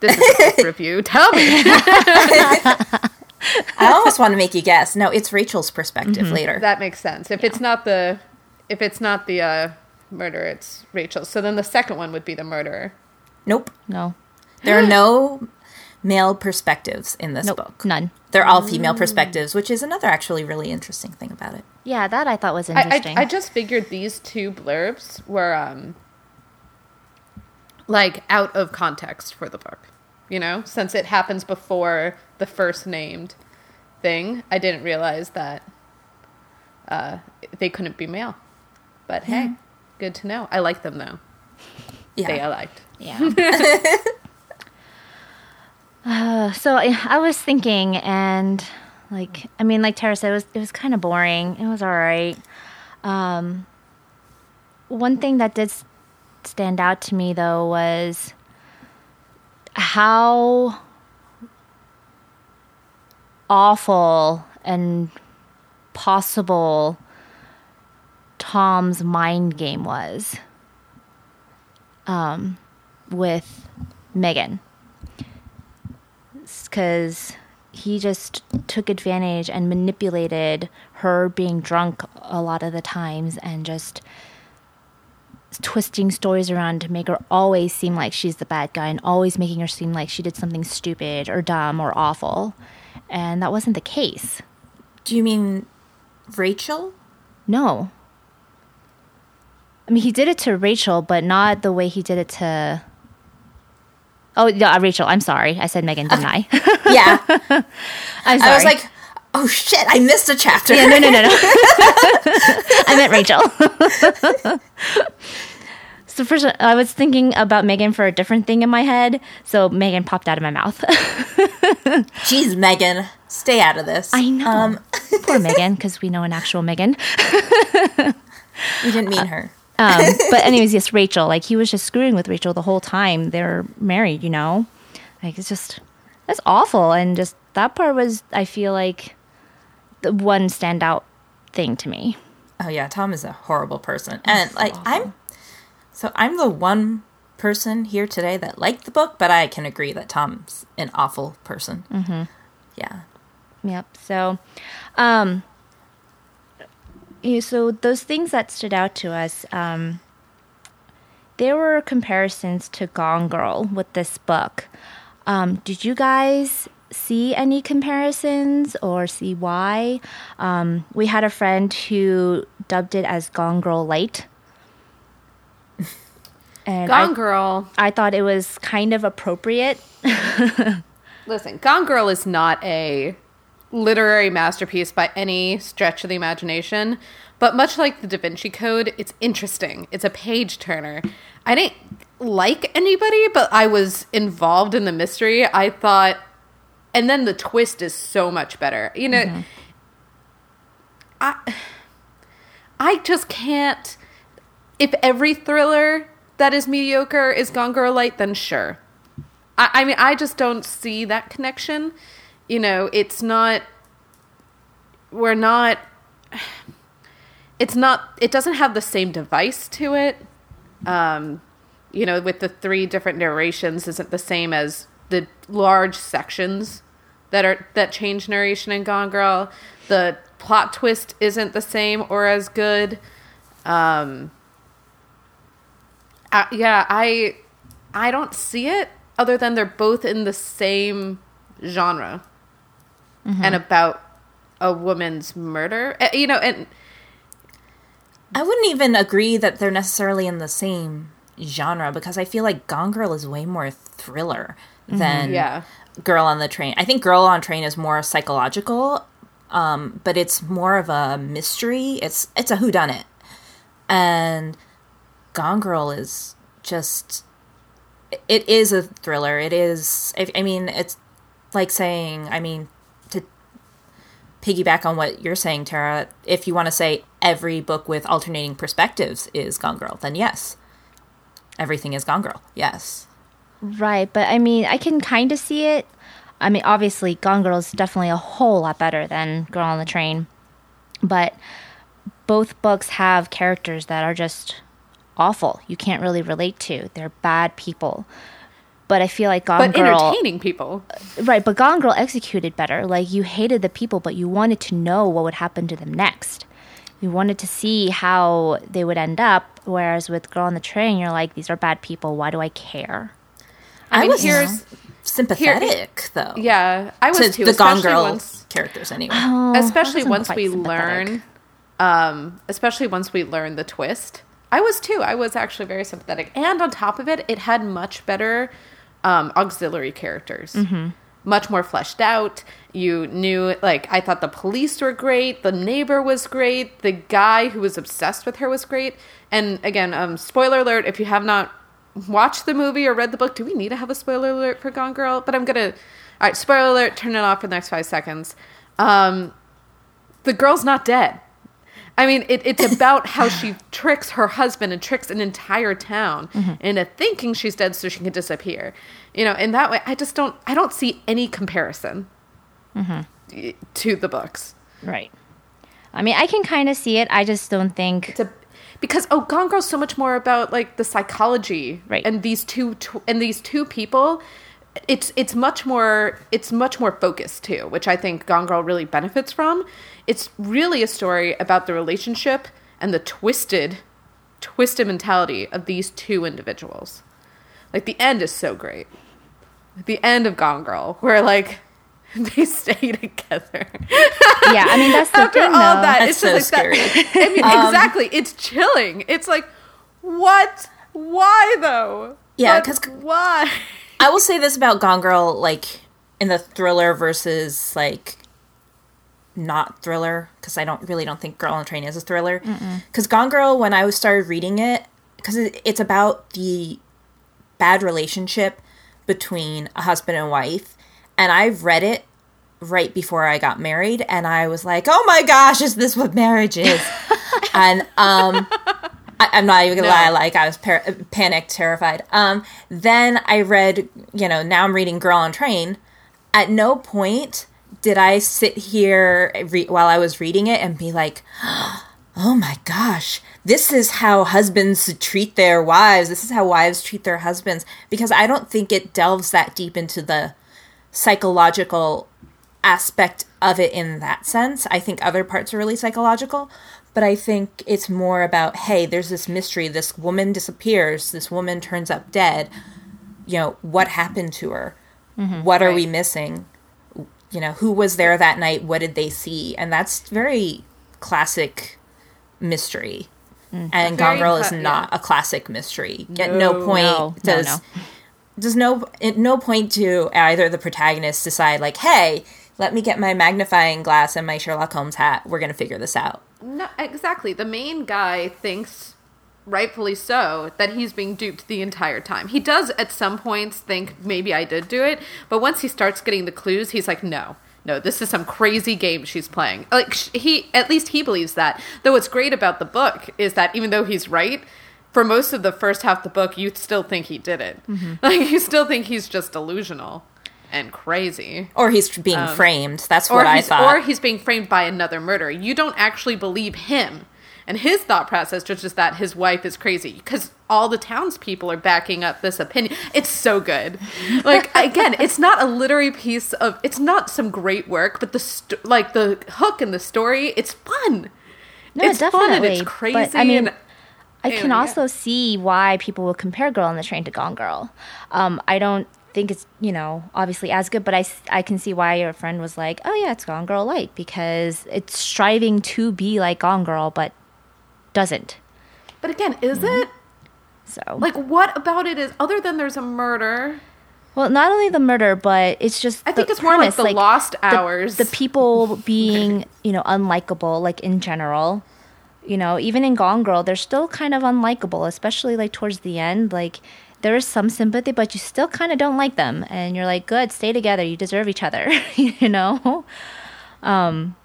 [SPEAKER 3] this is a review. Tell me.
[SPEAKER 1] I almost want to make you guess. No, it's Rachel's perspective mm-hmm. later.
[SPEAKER 3] That makes sense. If yeah. it's not the if it's not the uh, murderer, it's Rachel. So then the second one would be the murderer.
[SPEAKER 1] Nope.
[SPEAKER 2] No.
[SPEAKER 1] There are no male perspectives in this
[SPEAKER 2] nope,
[SPEAKER 1] book.
[SPEAKER 2] None.
[SPEAKER 1] They're all female perspectives, which is another actually really interesting thing about it.
[SPEAKER 2] Yeah, that I thought was interesting.
[SPEAKER 3] I, I, I just figured these two blurbs were um like out of context for the book. You know, since it happens before the first named thing, I didn't realize that uh, they couldn't be male. But hey, good to know. I like them though. Yeah. They I liked.
[SPEAKER 2] Yeah. Uh, so I, I was thinking, and like, I mean, like Tara said, it was it was kind of boring. It was all right. Um, one thing that did stand out to me though was how awful and possible Tom's mind game was um, with Megan. Because he just took advantage and manipulated her being drunk a lot of the times and just twisting stories around to make her always seem like she's the bad guy and always making her seem like she did something stupid or dumb or awful. And that wasn't the case.
[SPEAKER 1] Do you mean Rachel?
[SPEAKER 2] No. I mean, he did it to Rachel, but not the way he did it to. Oh, yeah, Rachel. I'm sorry. I said Megan, didn't I?
[SPEAKER 1] Yeah.
[SPEAKER 2] I'm sorry.
[SPEAKER 1] I was like, oh shit, I missed a chapter.
[SPEAKER 2] yeah, no, no, no, no. I meant Rachel. so first, I was thinking about Megan for a different thing in my head. So Megan popped out of my mouth.
[SPEAKER 1] Jeez, Megan, stay out of this.
[SPEAKER 2] I know.
[SPEAKER 1] Um,
[SPEAKER 2] Poor Megan, because we know an actual Megan.
[SPEAKER 1] we didn't mean her.
[SPEAKER 2] Um, but anyways, yes, Rachel. Like he was just screwing with Rachel the whole time they're married. You know, like it's just that's awful. And just that part was, I feel like, the one standout thing to me.
[SPEAKER 1] Oh yeah, Tom is a horrible person, and like I'm, so I'm the one person here today that liked the book, but I can agree that Tom's an awful person. Mm-hmm. Yeah.
[SPEAKER 2] Yep. So, um, yeah, so those things that stood out to us, um, there were comparisons to Gone Girl with this book. Um, did you guys see any comparisons or see why? Um, we had a friend who dubbed it as Gone Girl Light. And
[SPEAKER 3] Gone
[SPEAKER 2] I,
[SPEAKER 3] Girl.
[SPEAKER 2] I thought it was kind of appropriate.
[SPEAKER 3] Listen, Gone Girl is not a literary masterpiece by any stretch of the imagination, but much like the Da Vinci Code, it's interesting. It's a page turner. I didn't like anybody, but I was involved in the mystery. I thought, and then the twist is so much better. You know, mm-hmm. I, I just can't. If every thriller that is mediocre is Gone Girl Light, then sure. I, I mean, I just don't see that connection. You know, it's not. We're not. It's not. It doesn't have the same device to it. Um, you know, with the three different narrations, isn't the same as the large sections that are that change narration in Gone Girl. The plot twist isn't the same or as good. Um, uh, yeah, I I don't see it other than they're both in the same genre and about a woman's murder. Uh, You know, and
[SPEAKER 1] I wouldn't even agree that they're necessarily in the same genre because I feel like Gone Girl is way more thriller than
[SPEAKER 3] Yeah.
[SPEAKER 1] Girl on the Train. I think Girl on Train is more psychological, um, but it's more of a mystery. It's it's a whodunit, and Gone Girl is just it is a thriller. It is. I, mean, it's like saying. I mean, piggyback on what you're saying, Tara. If you want to say every book with alternating perspectives is Gone Girl, then yes, everything is Gone Girl. Yes.
[SPEAKER 2] Right, but I mean, I can kind of see it. I mean, obviously, Gone Girl is definitely a whole lot better than Girl on the Train, but both books have characters that are just awful. You can't really relate to. They're bad people. But I feel like Gone
[SPEAKER 3] but
[SPEAKER 2] Girl,
[SPEAKER 3] entertaining people.
[SPEAKER 2] right? But Gone Girl executed better. Like you hated the people, but you wanted to know what would happen to them next. You wanted to see how they would end up. Whereas with Girl on the Train, you're like, these are bad people. Why do I care?
[SPEAKER 1] I,
[SPEAKER 3] mean,
[SPEAKER 1] was
[SPEAKER 3] here's-
[SPEAKER 1] sympathetic though.
[SPEAKER 3] Yeah, I was
[SPEAKER 1] to
[SPEAKER 3] too.
[SPEAKER 1] the Gone
[SPEAKER 3] especially
[SPEAKER 1] Girl
[SPEAKER 3] once-
[SPEAKER 1] characters anyway.
[SPEAKER 2] Oh,
[SPEAKER 3] especially once we
[SPEAKER 2] sympathetic.
[SPEAKER 3] learn um especially once we learn the twist i was too i was actually very sympathetic and on top of it it had much better um auxiliary characters
[SPEAKER 2] Mm-hmm.
[SPEAKER 3] much more fleshed out you knew like i thought the police were great the neighbor was great the guy who was obsessed with her was great and again um spoiler alert if you have not watched the movie or read the book, do we need to have a spoiler alert for Gone Girl? But I'm gonna. All right, spoiler alert. Turn it off for the next five seconds. Um, the girl's not dead. I mean, it, it's about how she tricks her husband and tricks an entire town mm-hmm. into thinking she's dead so she can disappear. You know, in that way, I just don't. I don't see any comparison mm-hmm. to the books.
[SPEAKER 2] Right. I mean, I can kind of see it. I just don't think.
[SPEAKER 3] to because oh gone girl's so much more about like the psychology
[SPEAKER 2] Right.
[SPEAKER 3] and these two tw- and these two people it's it's much more it's much more focused too which i think gone girl really benefits from it's really a story about the relationship and the twisted twisted mentality of these two individuals like the end is so great the end of gone girl where like they stay together
[SPEAKER 2] Yeah, I mean that's the
[SPEAKER 3] after
[SPEAKER 2] thing,
[SPEAKER 3] all
[SPEAKER 2] though.
[SPEAKER 3] that,
[SPEAKER 1] That's
[SPEAKER 3] it's
[SPEAKER 1] so
[SPEAKER 3] just like
[SPEAKER 1] scary.
[SPEAKER 3] that. I mean, um, exactly. It's chilling. It's like, what? Why though?
[SPEAKER 1] Yeah,
[SPEAKER 3] But
[SPEAKER 1] 'cause-
[SPEAKER 3] why?
[SPEAKER 1] I will say this about Gone Girl, like in the thriller versus like not thriller, because I don't really don't think Girl on the Train is a thriller. Because Gone Girl, when I started reading it, because it, it's about the bad relationship between a husband and wife, and I've read it right before I got married, and I was like, "Oh my gosh, is this what marriage is?" and um, I, I'm not even gonna
[SPEAKER 3] No.
[SPEAKER 1] lie, like I was par- panicked, terrified. Um, then I read, you know, now I'm reading Girl on Train. At no point did I sit here re- while I was reading it and be like, oh my gosh, this is how husbands treat their wives. This is how wives treat their husbands. Because I don't think it delves that deep into the psychological aspect of it in that sense. I think other parts are really psychological, but I think it's more about hey, there's this mystery. This woman disappears. This woman turns up dead. You know, what happened to her? Mm-hmm. What are we missing? You know, who was there that night? What did they see? And that's very classic mystery. Mm. And Gone Girl is not
[SPEAKER 3] yeah.
[SPEAKER 1] a classic mystery. At no
[SPEAKER 3] No.
[SPEAKER 1] point
[SPEAKER 2] No, no,
[SPEAKER 1] does
[SPEAKER 2] no.
[SPEAKER 1] no at no point to either the protagonist decide like, hey, let me get my magnifying glass and my Sherlock Holmes hat. We're gonna figure this out.
[SPEAKER 3] No, exactly. The main guy thinks, rightfully so, that he's being duped the entire time. He does at some points think maybe I did do it, but once he starts getting the clues, he's like, no. No, this is some crazy game she's playing. Like he, at least he believes that. Though what's great about the book is that even though he's right, for most of the first half of the book, you still think he did it. Mm-hmm. Like you still think he's just delusional and crazy
[SPEAKER 1] Or he's being framed. That's what I thought.
[SPEAKER 3] or he's being framed by another murderer. You don't actually believe him. And his thought process just is that his wife is crazy because all the townspeople are backing up this opinion. It's so good. Like again, it's not a literary piece of. It's not some great work, but the st- like the hook in the story, it's fun.
[SPEAKER 2] No,
[SPEAKER 3] it's fun and
[SPEAKER 2] definitely,
[SPEAKER 3] it's
[SPEAKER 2] but,
[SPEAKER 3] crazy.
[SPEAKER 2] I mean,
[SPEAKER 3] and,
[SPEAKER 2] I can
[SPEAKER 3] and, yeah.
[SPEAKER 2] also see why people will compare Girl on the Train to Gone Girl. Um, I don't think it's, you know, obviously as good, but I, I can see why your friend was like, oh, yeah, it's Gone Girl light because it's striving to be like Gone Girl, but doesn't.
[SPEAKER 3] but again, is mm-hmm. it
[SPEAKER 2] So,
[SPEAKER 3] like what about it is other than there's a murder?
[SPEAKER 2] well, not only the murder, but it's just.
[SPEAKER 3] I think
[SPEAKER 2] the
[SPEAKER 3] it's more like the lost
[SPEAKER 2] the-
[SPEAKER 3] hours.
[SPEAKER 2] The, people being, you know, unlikable, like in general. You know, even in Gone Girl, they're still kind of unlikable, especially like towards the end. Like, there is some sympathy, but you still kind of don't like them. And you're like, good, stay together. You deserve each other, you know? Um,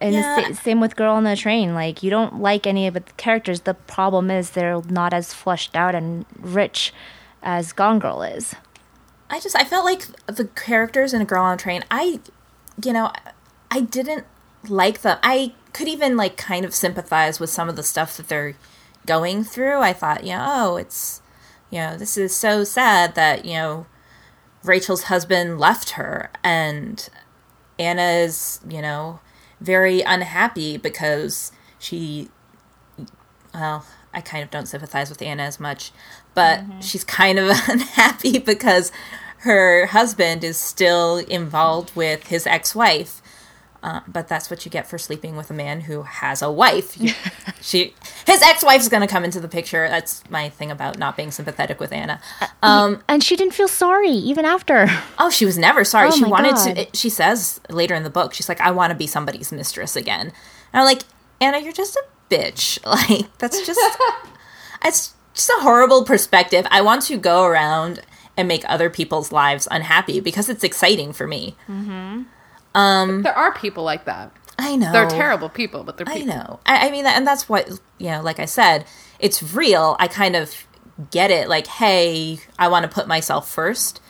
[SPEAKER 2] and
[SPEAKER 1] Yeah.
[SPEAKER 2] sa- same with Girl on the Train. Like, you don't like any of the characters. The problem is they're not as fleshed out and rich as Gone Girl is.
[SPEAKER 1] I just I felt like the characters in a Girl on a Train. I, you know, I didn't like them. I could even like kind of sympathize with some of the stuff that they're going through. I thought, you know, oh, it's, you know, this is so sad that you know Rachel's husband left her and Anna is, you know, very unhappy because she well, I kind of don't sympathize with Anna as much, but mm-hmm. she's kind of unhappy because her husband is still involved with his ex-wife. Uh, but that's what you get for sleeping with a man who has a wife. You- she, his ex-wife is going to come into the picture. That's my thing about not being sympathetic with Anna. Um,
[SPEAKER 2] And she didn't feel sorry even after.
[SPEAKER 1] Oh, she was never sorry.
[SPEAKER 2] Oh
[SPEAKER 1] she wanted
[SPEAKER 2] God.
[SPEAKER 1] to. It, she says later in the book, she's like, "I want to be somebody's mistress again." And I'm like, Anna, you're just a bitch. Like that's just, it's just a horrible perspective. I want to go around and make other people's lives unhappy because it's exciting for me.
[SPEAKER 3] Um, there are people like that.
[SPEAKER 1] I know
[SPEAKER 3] They're terrible people, but they're
[SPEAKER 1] I know. I, I mean, and that's what you know. Like I said, it's real. I kind of get it. Like, hey, I want to put myself first,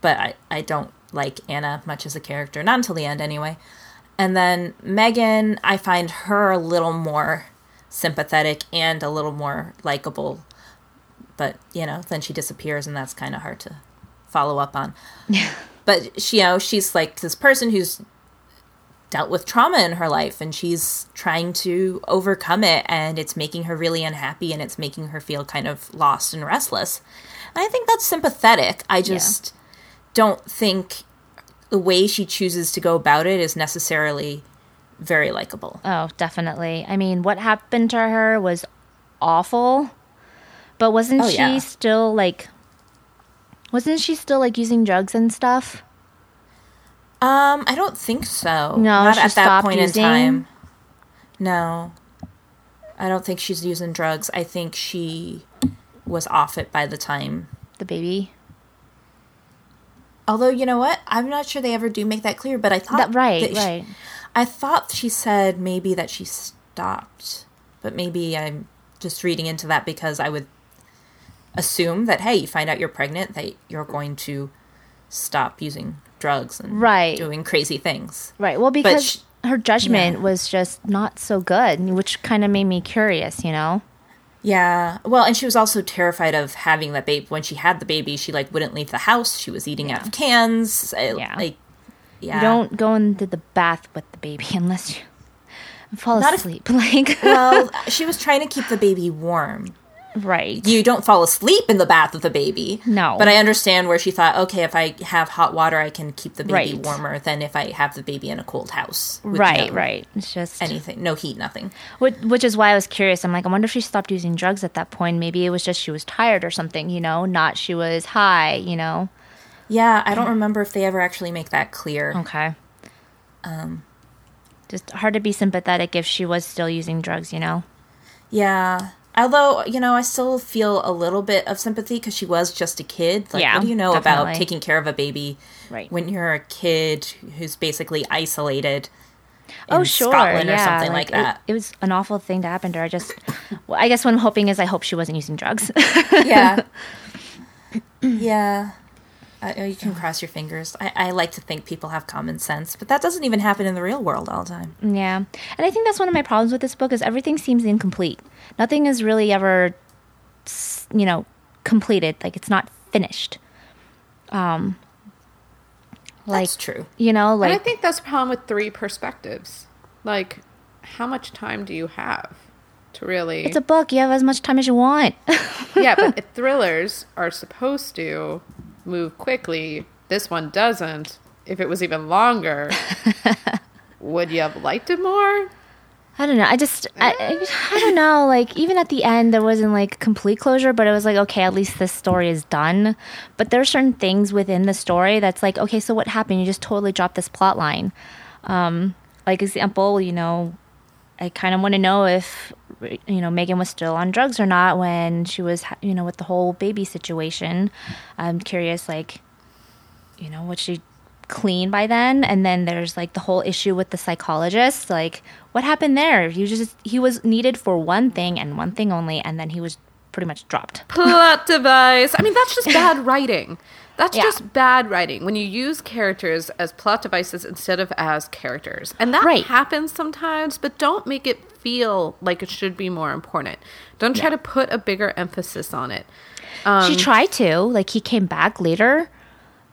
[SPEAKER 1] but I, I don't like Anna much as a character. Not until the end, anyway. And then Megan, I find her a little more sympathetic and a little more likable. But you know, then she disappears, and that's kind of hard to follow up on. but she, you know, she's like this person who's dealt with trauma in her life and she's trying to overcome it and it's making her really unhappy and it's making her feel kind of lost and restless. And I think that's sympathetic. I just don't think the way she chooses to go about it is necessarily very likable.
[SPEAKER 2] Oh, definitely. I mean, what happened to her was awful. But wasn't
[SPEAKER 1] Oh,
[SPEAKER 2] she
[SPEAKER 1] yeah.
[SPEAKER 2] still like wasn't she still like using drugs and stuff?
[SPEAKER 1] Um, I don't think so.
[SPEAKER 2] No,
[SPEAKER 1] not
[SPEAKER 2] she
[SPEAKER 1] at that point
[SPEAKER 2] using?
[SPEAKER 1] in time. No. I don't think she's using drugs. I think she was off it by the time
[SPEAKER 2] The baby.
[SPEAKER 1] Although you know what, I'm not sure they ever do make that clear. But I thought
[SPEAKER 2] That, right,
[SPEAKER 1] that she-
[SPEAKER 2] right.
[SPEAKER 1] I thought she said maybe that she stopped, but maybe I'm just reading into that because I would assume that hey, you find out you're pregnant, that you're going to stop using drugs and
[SPEAKER 2] Right.
[SPEAKER 1] doing crazy things.
[SPEAKER 2] Right. Well, because
[SPEAKER 1] sh-
[SPEAKER 2] her judgment
[SPEAKER 1] yeah.
[SPEAKER 2] was just not so good, which kind of made me curious, you know?
[SPEAKER 1] Yeah. Well, and she was also terrified of having that baby. When she had the baby, she like wouldn't leave the house. She was eating out of cans.
[SPEAKER 2] Yeah.
[SPEAKER 1] Like, yeah.
[SPEAKER 2] You don't go into the bath with the baby unless you fall
[SPEAKER 1] Not if-
[SPEAKER 2] asleep. like,
[SPEAKER 1] well, she was trying to keep the baby warm.
[SPEAKER 2] Right.
[SPEAKER 1] you don't fall asleep in the bath with the baby.
[SPEAKER 2] No.
[SPEAKER 1] But I understand where she thought, okay, if I have hot water, I can keep the baby
[SPEAKER 2] Right.
[SPEAKER 1] warmer than if I have the baby in a cold house.
[SPEAKER 2] right,
[SPEAKER 1] no
[SPEAKER 2] right. It's just
[SPEAKER 1] Anything, no heat, nothing.
[SPEAKER 2] Which, which is why I was curious. I'm like, I wonder if she stopped using drugs at that point. Maybe it was just she was tired or something, you know, not she was high, you know.
[SPEAKER 1] Yeah, I don't remember if they ever actually make that clear.
[SPEAKER 2] Okay. Um, just hard to be sympathetic if she was still using drugs, you know.
[SPEAKER 1] Yeah. Although, you know, I still feel a little bit of sympathy because she was just a kid. Like,
[SPEAKER 2] Yeah,
[SPEAKER 1] what do you know about taking care of a baby
[SPEAKER 2] Right.
[SPEAKER 1] when you're a kid who's basically isolated?
[SPEAKER 2] oh, sure,
[SPEAKER 1] Scotland
[SPEAKER 2] yeah,
[SPEAKER 1] or something like,
[SPEAKER 2] it-
[SPEAKER 1] that.
[SPEAKER 2] It, was an awful thing to happen to her. I just, well, I guess what I'm hoping is I hope she wasn't using drugs.
[SPEAKER 1] yeah. yeah. Uh, you can cross your fingers. I, I like to think people have common sense, but that doesn't even happen in the real world all the time.
[SPEAKER 2] Yeah. And I think that's one of my problems with this book is everything seems incomplete. Nothing is really ever you know, completed. Like it's not finished. Um like
[SPEAKER 1] That's true.
[SPEAKER 2] you know,
[SPEAKER 3] And I think that's a problem with three perspectives. Like, how much time do you have to really?
[SPEAKER 2] it's a book. You have as much time as you want.
[SPEAKER 3] yeah, but thrillers are supposed to move quickly. This one doesn't. If it was even longer, would you have liked it more?
[SPEAKER 2] I don't know. I just, I, I, I don't know. Like, even at the end, there wasn't like complete closure, but it was like, okay, at least this story is done. But there are certain things within the story that's like, okay, so what happened? You just totally dropped this plot line. Um, like, example, you know, I kind of want to know if, you know, Megan was still on drugs or not when she was, you know, with the whole baby situation. I'm curious, like, you know, was she clean by then? And then there's like the whole issue with the psychologist. Like, what happened there? He just he was needed for one thing and one thing only, and then he was pretty much dropped.
[SPEAKER 3] Plot device. I mean, that's just bad writing. That's
[SPEAKER 2] Yeah.
[SPEAKER 3] just bad writing when you use characters as plot devices instead of as characters. And that
[SPEAKER 2] Right.
[SPEAKER 3] happens sometimes, but don't make it feel like it should be more important. Don't try to put a bigger emphasis on it.
[SPEAKER 2] she um, tried to like he came back later,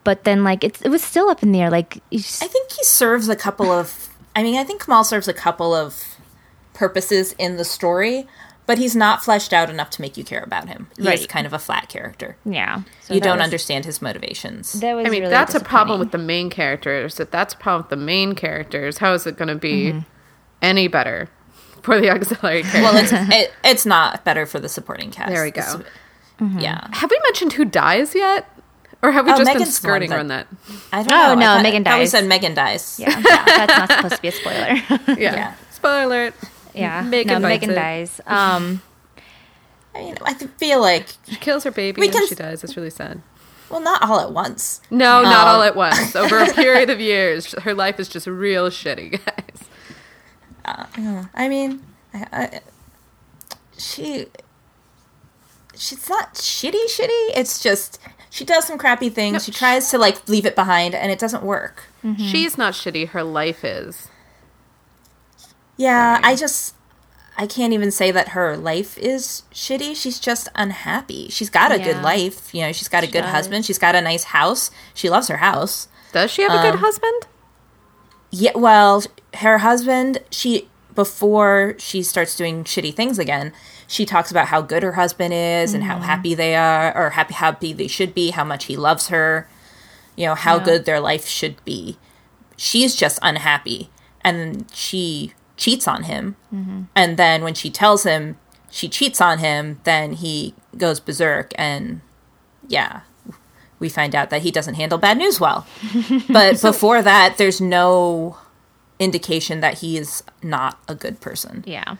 [SPEAKER 2] but then like it's it was still up in the air. Like just-
[SPEAKER 1] I think he serves a couple of. I mean, I think Kamal serves a couple of purposes in the story, but he's not fleshed out enough to make you care about him. He's
[SPEAKER 2] Right.
[SPEAKER 1] kind of a flat character.
[SPEAKER 2] yeah, So
[SPEAKER 1] you don't
[SPEAKER 2] was-
[SPEAKER 1] understand his motivations.
[SPEAKER 2] That was
[SPEAKER 3] I mean,
[SPEAKER 2] really
[SPEAKER 3] that's a problem with the main characters. If that's a problem with the main characters, how is it going to be
[SPEAKER 2] Mm-hmm.
[SPEAKER 3] any better for the auxiliary characters?
[SPEAKER 1] well, it's it, it's not better for the supporting cast.
[SPEAKER 3] There we go.
[SPEAKER 1] This-
[SPEAKER 2] Mm-hmm.
[SPEAKER 1] Yeah,
[SPEAKER 3] have we mentioned who dies yet? Or have we
[SPEAKER 1] Oh,
[SPEAKER 3] just been
[SPEAKER 1] Megan's the one
[SPEAKER 3] skirting around that?
[SPEAKER 1] I don't
[SPEAKER 2] Oh,
[SPEAKER 1] know. I
[SPEAKER 2] no,
[SPEAKER 1] thought-
[SPEAKER 2] Megan
[SPEAKER 1] I thought we said Megan dies.
[SPEAKER 2] yeah, yeah, that's not supposed to be a spoiler.
[SPEAKER 3] Yeah.
[SPEAKER 1] Yeah.
[SPEAKER 3] Spoiler alert.
[SPEAKER 2] Yeah,
[SPEAKER 3] Megan
[SPEAKER 2] no,
[SPEAKER 3] bites
[SPEAKER 2] Megan
[SPEAKER 3] it.
[SPEAKER 2] dies. Um,
[SPEAKER 1] I mean, I feel like
[SPEAKER 3] She kills her baby
[SPEAKER 1] We
[SPEAKER 3] and
[SPEAKER 1] can-
[SPEAKER 3] she dies. It's really sad.
[SPEAKER 1] well, not all at once.
[SPEAKER 3] No, not
[SPEAKER 1] Um,
[SPEAKER 3] all at once. Over a period of years, her life is just real shitty, guys.
[SPEAKER 1] I mean, I, I, she she's not shitty shitty. It's just she does some crappy things. she tries to like leave it behind, and it doesn't work.
[SPEAKER 3] She's not shitty. Her life is.
[SPEAKER 1] Yeah, I just I can't even say that her life is shitty. She's just unhappy. She's got a
[SPEAKER 2] Yeah.
[SPEAKER 1] good life. You know, she's got a
[SPEAKER 2] She
[SPEAKER 1] good
[SPEAKER 2] does.
[SPEAKER 1] husband. She's got a nice house. She loves her house.
[SPEAKER 3] Does she have a
[SPEAKER 1] Um,
[SPEAKER 3] good husband?
[SPEAKER 1] Yeah, well, her husband, she before she starts doing shitty things again, she talks about how good her husband is and how happy they are or happy happy they should be, how much he loves her, you know, how
[SPEAKER 2] Yeah.
[SPEAKER 1] good their life should be. She's just unhappy and she cheats on him. And then when she tells him she cheats on him, then he goes berserk and yeah, we find out that he doesn't handle bad news well. But before that, there's no indication that he is not a good person.
[SPEAKER 2] Yeah.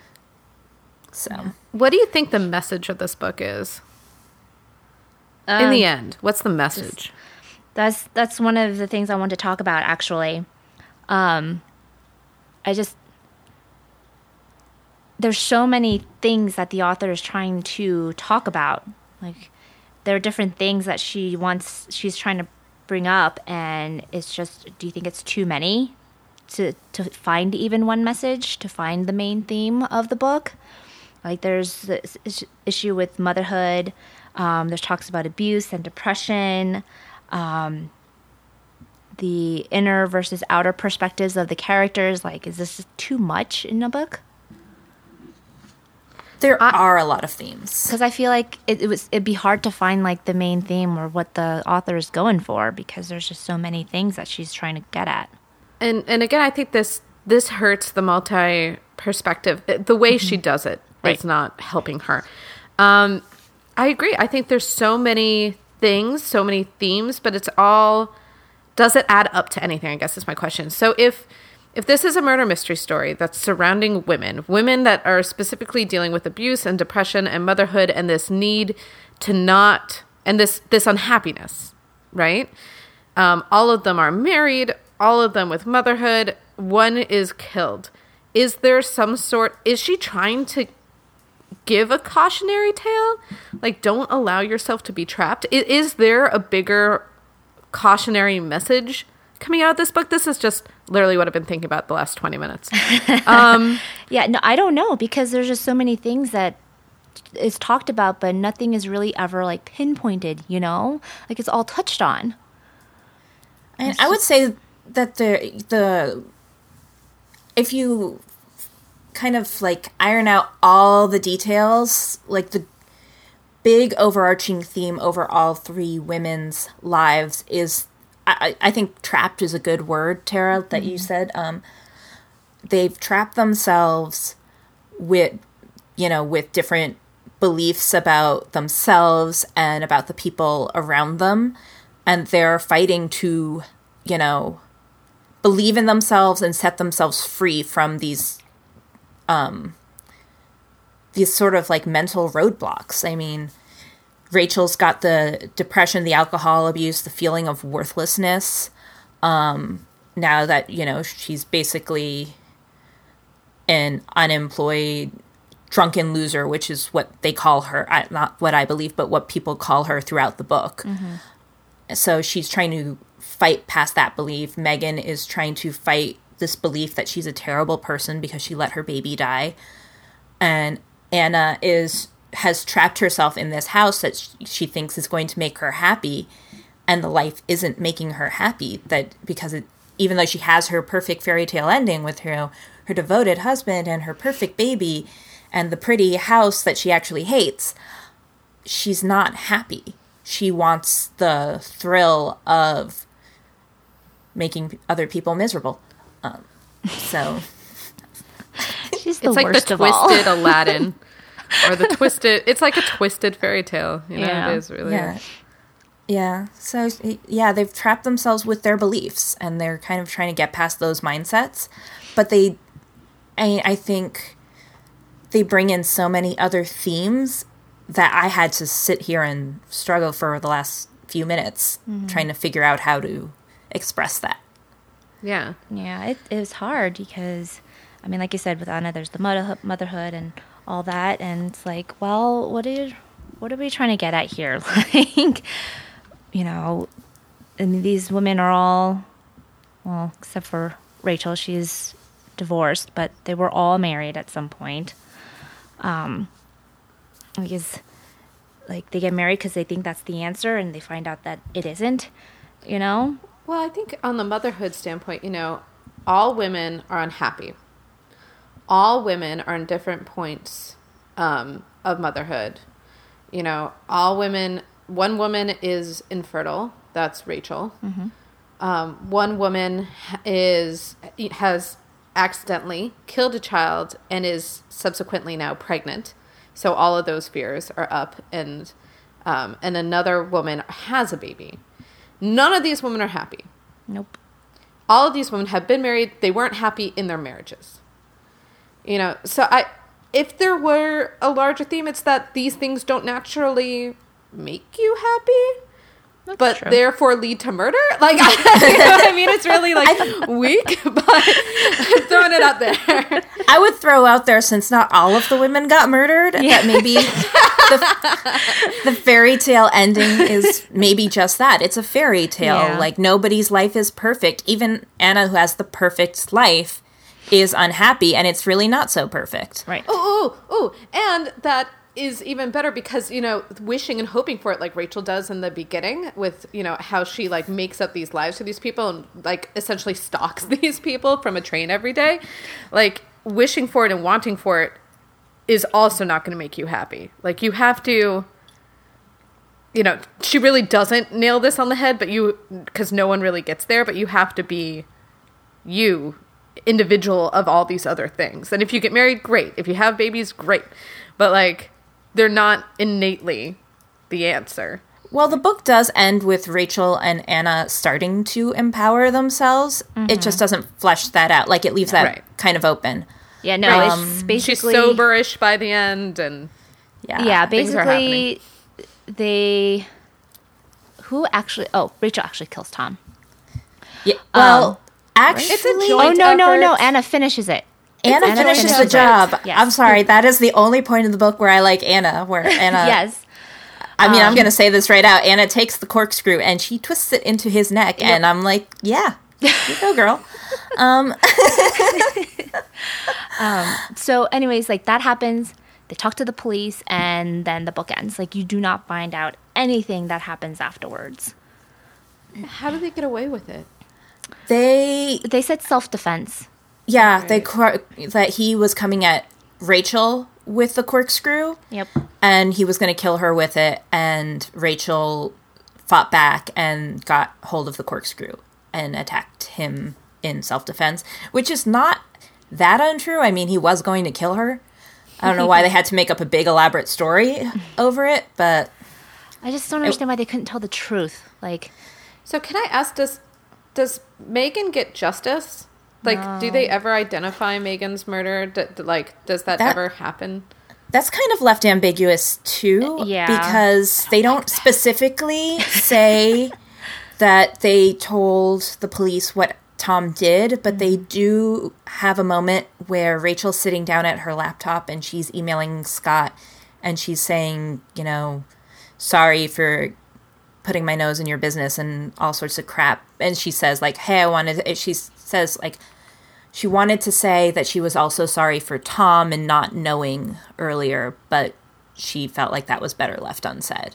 [SPEAKER 1] So,
[SPEAKER 3] What do you think the message of this book is? In
[SPEAKER 2] Um,
[SPEAKER 3] the end, what's the message?
[SPEAKER 2] That's that's one of the things I want to talk about actually. Um I just there's so many things that the author is trying to talk about. Like there are different things that she wants she's trying to bring up and it's just do you think it's too many to to find even one message, to find the main theme of the book? Like there's this issue with motherhood. Um, there's talks about abuse and depression. Um, the inner versus outer perspectives of the characters. Like, is this too much in a book?
[SPEAKER 1] There are a lot of themes.
[SPEAKER 2] Because I feel like it, it was it'd be hard to find like the main theme or what the author is going for because there's just so many things that she's trying to get at.
[SPEAKER 3] And and again, I think this this hurts the multi perspective. The way she does it is
[SPEAKER 2] Right.
[SPEAKER 3] not helping her. Um, I agree. I think there's so many things, so many themes, but it's all does it add up to anything? I guess is my question. So if if this is a murder mystery story that's surrounding women, women that are specifically dealing with abuse and depression and motherhood and this need to not and this this unhappiness, right? Um, all of them are married, all of them with motherhood. One is killed. Is there some sort? Is she trying to give a cautionary tale? Like, don't allow yourself to be trapped. I- Is there a bigger cautionary message coming out of this book? This is just literally what I've been thinking about the last 20 minutes.
[SPEAKER 2] Um, yeah, no, I don't know because there's just so many things that is talked about, but nothing is really ever like pinpointed. You know, like it's all touched on.
[SPEAKER 1] And I would say that the the if you kind of like iron out all the details, like the big overarching theme over all three women's lives is I, I think trapped is a good word, Tara, that you said. Um they've trapped themselves with you know, with different beliefs about themselves and about the people around them and they're fighting to, you know, believe in themselves and set themselves free from these um these sort of like mental roadblocks. I mean, Rachel's got the depression, the alcohol abuse, the feeling of worthlessness. Um now that, you know, she's basically an unemployed drunken loser, which is what they call her. I, not what I believe, but what people call her throughout the book. So she's trying to fight past that belief. Megan is trying to fight this belief that she's a terrible person because she let her baby die. And Anna is has trapped herself in this house that she thinks is going to make her happy and the life isn't making her happy that because it even though she has her perfect fairy tale ending with her her devoted husband and her perfect baby and the pretty house that she actually hates she's not happy she wants the thrill of making other people miserable um, so
[SPEAKER 2] She's the
[SPEAKER 3] it's like
[SPEAKER 2] worst
[SPEAKER 3] the
[SPEAKER 2] of all.
[SPEAKER 3] twisted Aladdin. Or the twisted, it's like a twisted fairy tale. You know,
[SPEAKER 2] Yeah.
[SPEAKER 3] it is really.
[SPEAKER 1] yeah yeah so yeah they've trapped themselves with their beliefs and they're kind of trying to get past those mindsets but they i i think they bring in so many other themes that I had to sit here and struggle for the last few minutes mm-hmm. trying to figure out how to express that.
[SPEAKER 3] Yeah.
[SPEAKER 2] Yeah, it, it was hard because, I mean, like you said, with Anna, there's the motherhood, motherhood and all that, and it's like, well, what are what are we trying to get at here? like, you know, these women are all, well, except for Rachel, she's divorced, but they were all married at some point. Um, because, like, they get married because they think that's the answer, and they find out that it isn't. You know,
[SPEAKER 3] Well, I think on the motherhood standpoint, you know, all women are unhappy. All women are in different points um, of motherhood. You know, all women. One woman is infertile. That's Rachel. Um, one woman is has accidentally killed a child and is subsequently now pregnant. So all of those fears are up, and um, and another woman has a baby. None of these women are happy.
[SPEAKER 2] nope.
[SPEAKER 3] All of these women have been married. They weren't happy in their marriages. You know, so I, if there were a larger theme, it's that these things don't naturally make you happy, but
[SPEAKER 2] true.
[SPEAKER 3] therefore lead to murder. Like, you know what I mean? It's really like weak, but I'm throwing it out there.
[SPEAKER 1] I would throw out there since not all of the women got murdered, that maybe the, the fairy tale ending is maybe just that. It's a fairy tale.
[SPEAKER 2] Yeah.
[SPEAKER 1] Like nobody's life is perfect. Even Anna, who has the perfect life, is unhappy, and it's really not so perfect.
[SPEAKER 2] Right.
[SPEAKER 3] Oh, oh, oh, oh, and that is even better because you know wishing and hoping for it like rachel does in the beginning with you know how she like makes up these lives for these people and like essentially stalks these people from a train every day like wishing for it and wanting for it is also not going to make you happy like you have to you know she really doesn't nail this on the head but you because no one really gets there but you have to be you individual of all these other things and if you get married great if you have babies great but like they're not innately the answer
[SPEAKER 1] Well, the book does end with Rachel and Anna starting to empower themselves. It just doesn't flesh that out. Like it leaves that
[SPEAKER 3] Right.
[SPEAKER 1] kind of open.
[SPEAKER 2] Yeah, no,
[SPEAKER 3] Right.
[SPEAKER 2] it's
[SPEAKER 3] she's
[SPEAKER 2] basically
[SPEAKER 3] soberish by the end and
[SPEAKER 1] Yeah.
[SPEAKER 2] yeah, basically they who actually oh Rachel actually kills Tom.
[SPEAKER 1] Yeah. Well,
[SPEAKER 2] Um,
[SPEAKER 1] actually,
[SPEAKER 3] It's a
[SPEAKER 2] Oh
[SPEAKER 3] joint
[SPEAKER 2] no no no!
[SPEAKER 3] effort.
[SPEAKER 2] Anna finishes it.
[SPEAKER 1] Anna
[SPEAKER 2] Anna
[SPEAKER 1] finishes
[SPEAKER 2] finishes
[SPEAKER 1] the job.
[SPEAKER 2] Yes.
[SPEAKER 1] I'm sorry. That is the only point in the book where I like Anna. Where Anna.
[SPEAKER 2] yes,
[SPEAKER 1] I mean,
[SPEAKER 2] Um,
[SPEAKER 1] I'm going to say this right out. Anna takes the corkscrew and she twists it into his neck, and I'm like, yeah, you go, girl. um.
[SPEAKER 2] um, So, anyways, like that happens. They talk to the police, and then the book ends. Like you do not find out anything that happens afterwards.
[SPEAKER 3] how do they get away with it
[SPEAKER 1] They,
[SPEAKER 2] They said self defense.
[SPEAKER 1] yeah, they cor- that he was coming at Rachel with the corkscrew,
[SPEAKER 2] Yep.
[SPEAKER 1] and he was going to kill her with it, and Rachel fought back and got hold of the corkscrew and attacked him in self defense, which is not that untrue. I mean, he was going to kill her. I don't know why they had to make up a big elaborate story over it, but
[SPEAKER 2] I just don't understand why they couldn't tell the truth. Like,
[SPEAKER 3] so can i ask does does megan get justice? Like do they ever identify megan's murder? D- d- like does that,
[SPEAKER 1] That-
[SPEAKER 3] ever happen?
[SPEAKER 1] That's kind of left ambiguous too.
[SPEAKER 2] Uh, yeah.
[SPEAKER 1] Because they don't specifically say that they told the police what Tom did, but they mm-hmm. do have a moment where Rachel's sitting down at her laptop and she's emailing Scott and she's saying, you know, sorry for putting my nose in your business and all sorts of crap. And she says, like, hey, I wanted, she says, like, she wanted to say that she was also sorry for Tom and not knowing earlier, but she felt like that was better left unsaid.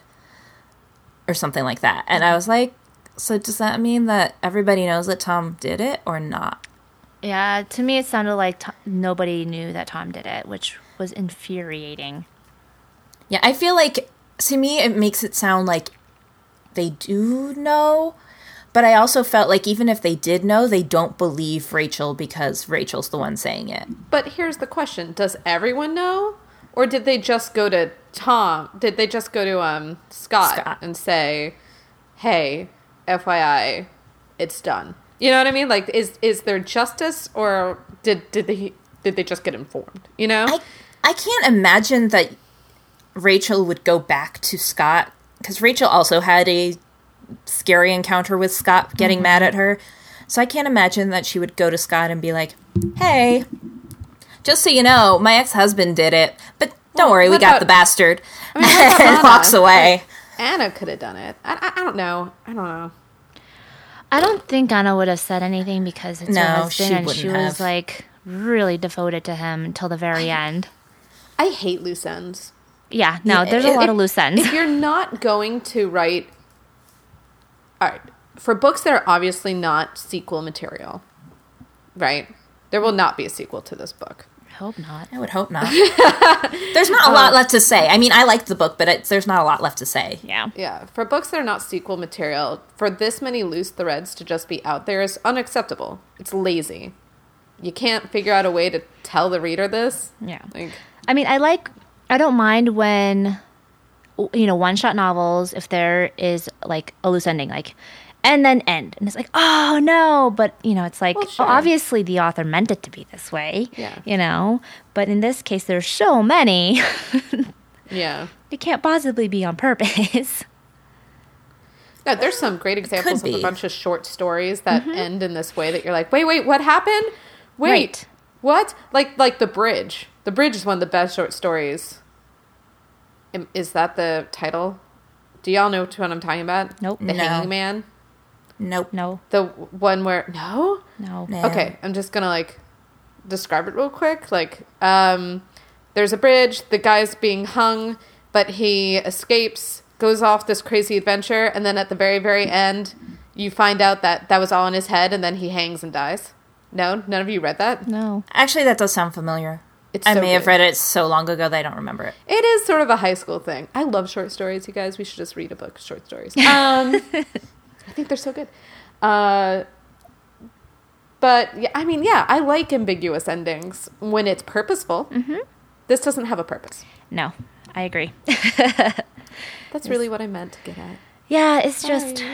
[SPEAKER 1] Or something like that. And I was like, so does that mean that everybody knows that Tom did it or not?
[SPEAKER 2] yeah, to me, it sounded like Tom, nobody knew that Tom did it, which was infuriating.
[SPEAKER 1] Yeah, I feel like to me it makes it sound like they do know, but I also felt like even if they did know, they don't believe Rachel because Rachel's the one saying it.
[SPEAKER 3] but here's the question. Does everyone know? Or did they just go to tom did they just go to um scott,
[SPEAKER 1] Scott.
[SPEAKER 3] and say hey fyi it's done. You know what i mean? Like is is there justice or did did they did they just get informed? You know?
[SPEAKER 1] I I can't imagine that Rachel would go back to Scott because Rachel also had a scary encounter with Scott getting mm-hmm. mad at her. So I can't imagine that she would go to Scott and be like, "Hey, just so you know, my ex-husband did it, but don't
[SPEAKER 3] Well,
[SPEAKER 1] worry, we
[SPEAKER 3] what
[SPEAKER 1] got
[SPEAKER 3] about-
[SPEAKER 1] the bastard."
[SPEAKER 3] I mean, what
[SPEAKER 1] and walks away.
[SPEAKER 3] Anna could have done it. I, I, I don't know. I don't know.
[SPEAKER 2] I don't think Anna would have said anything because it's
[SPEAKER 1] No,
[SPEAKER 2] her husband
[SPEAKER 1] she
[SPEAKER 2] and
[SPEAKER 1] wouldn't
[SPEAKER 2] she was like really devoted to him until the very end.
[SPEAKER 3] I hate loose ends.
[SPEAKER 2] Yeah, no,
[SPEAKER 1] Yeah,
[SPEAKER 2] there's a lot
[SPEAKER 3] If-
[SPEAKER 2] of loose ends.
[SPEAKER 3] If you're not going to write, all right, for books that are obviously not sequel material, right? There will not be a sequel to this book.
[SPEAKER 2] I hope not.
[SPEAKER 1] I would hope not. there's not a lot um, left to say. I mean, I liked the book, but it, there's not a lot left to say.
[SPEAKER 2] Yeah.
[SPEAKER 3] Yeah, for books that are not sequel material, for this many loose threads to just be out there is unacceptable. It's lazy. You can't figure out a way to tell the reader this.
[SPEAKER 2] Yeah.
[SPEAKER 3] Like,
[SPEAKER 2] I mean, I like, I don't mind when, you know, one shot novels, if there is like a loose ending, like, and then end. And it's like, oh no. But, you know, it's like,
[SPEAKER 3] Well,
[SPEAKER 2] oh,
[SPEAKER 3] sure.
[SPEAKER 2] obviously the author meant it to be this way.
[SPEAKER 3] Yeah.
[SPEAKER 2] You know? But in this case, there's so many.
[SPEAKER 3] yeah.
[SPEAKER 2] it can't possibly be on purpose.
[SPEAKER 3] No, there's some great examples of a bunch of short stories that mm-hmm. end in this way that you're like, wait, wait, what happened? Wait,
[SPEAKER 2] Right.
[SPEAKER 3] What? Like, like the bridge. The bridge is one of the best short stories. Is that the title? Do y'all know what I'm talking about?
[SPEAKER 2] Nope.
[SPEAKER 3] The
[SPEAKER 1] No.
[SPEAKER 3] Hanging Man.
[SPEAKER 1] Nope.
[SPEAKER 2] No,
[SPEAKER 3] The one where no.
[SPEAKER 2] no.
[SPEAKER 1] No.
[SPEAKER 3] Okay, I'm just gonna like describe it real quick. Like, um, there's a bridge. The guy's being hung, but he escapes, goes off this crazy adventure, and then at the very, very end, you find out that that was all in his head, and then he hangs and dies. No, none of you read that.
[SPEAKER 2] No.
[SPEAKER 1] Actually, that does sound familiar.
[SPEAKER 3] It's
[SPEAKER 1] I
[SPEAKER 3] so
[SPEAKER 1] may have read it so long ago that I don't remember it.
[SPEAKER 3] It is sort of a high school thing. I love short stories, you guys. We should just read a book of short stories. Um, I think they're so good. Uh, but yeah, I mean, yeah, I like ambiguous endings when it's purposeful. Mm-hmm. This doesn't have a purpose.
[SPEAKER 2] No. I agree.
[SPEAKER 3] That's really what I meant to get at.
[SPEAKER 2] Yeah, it's just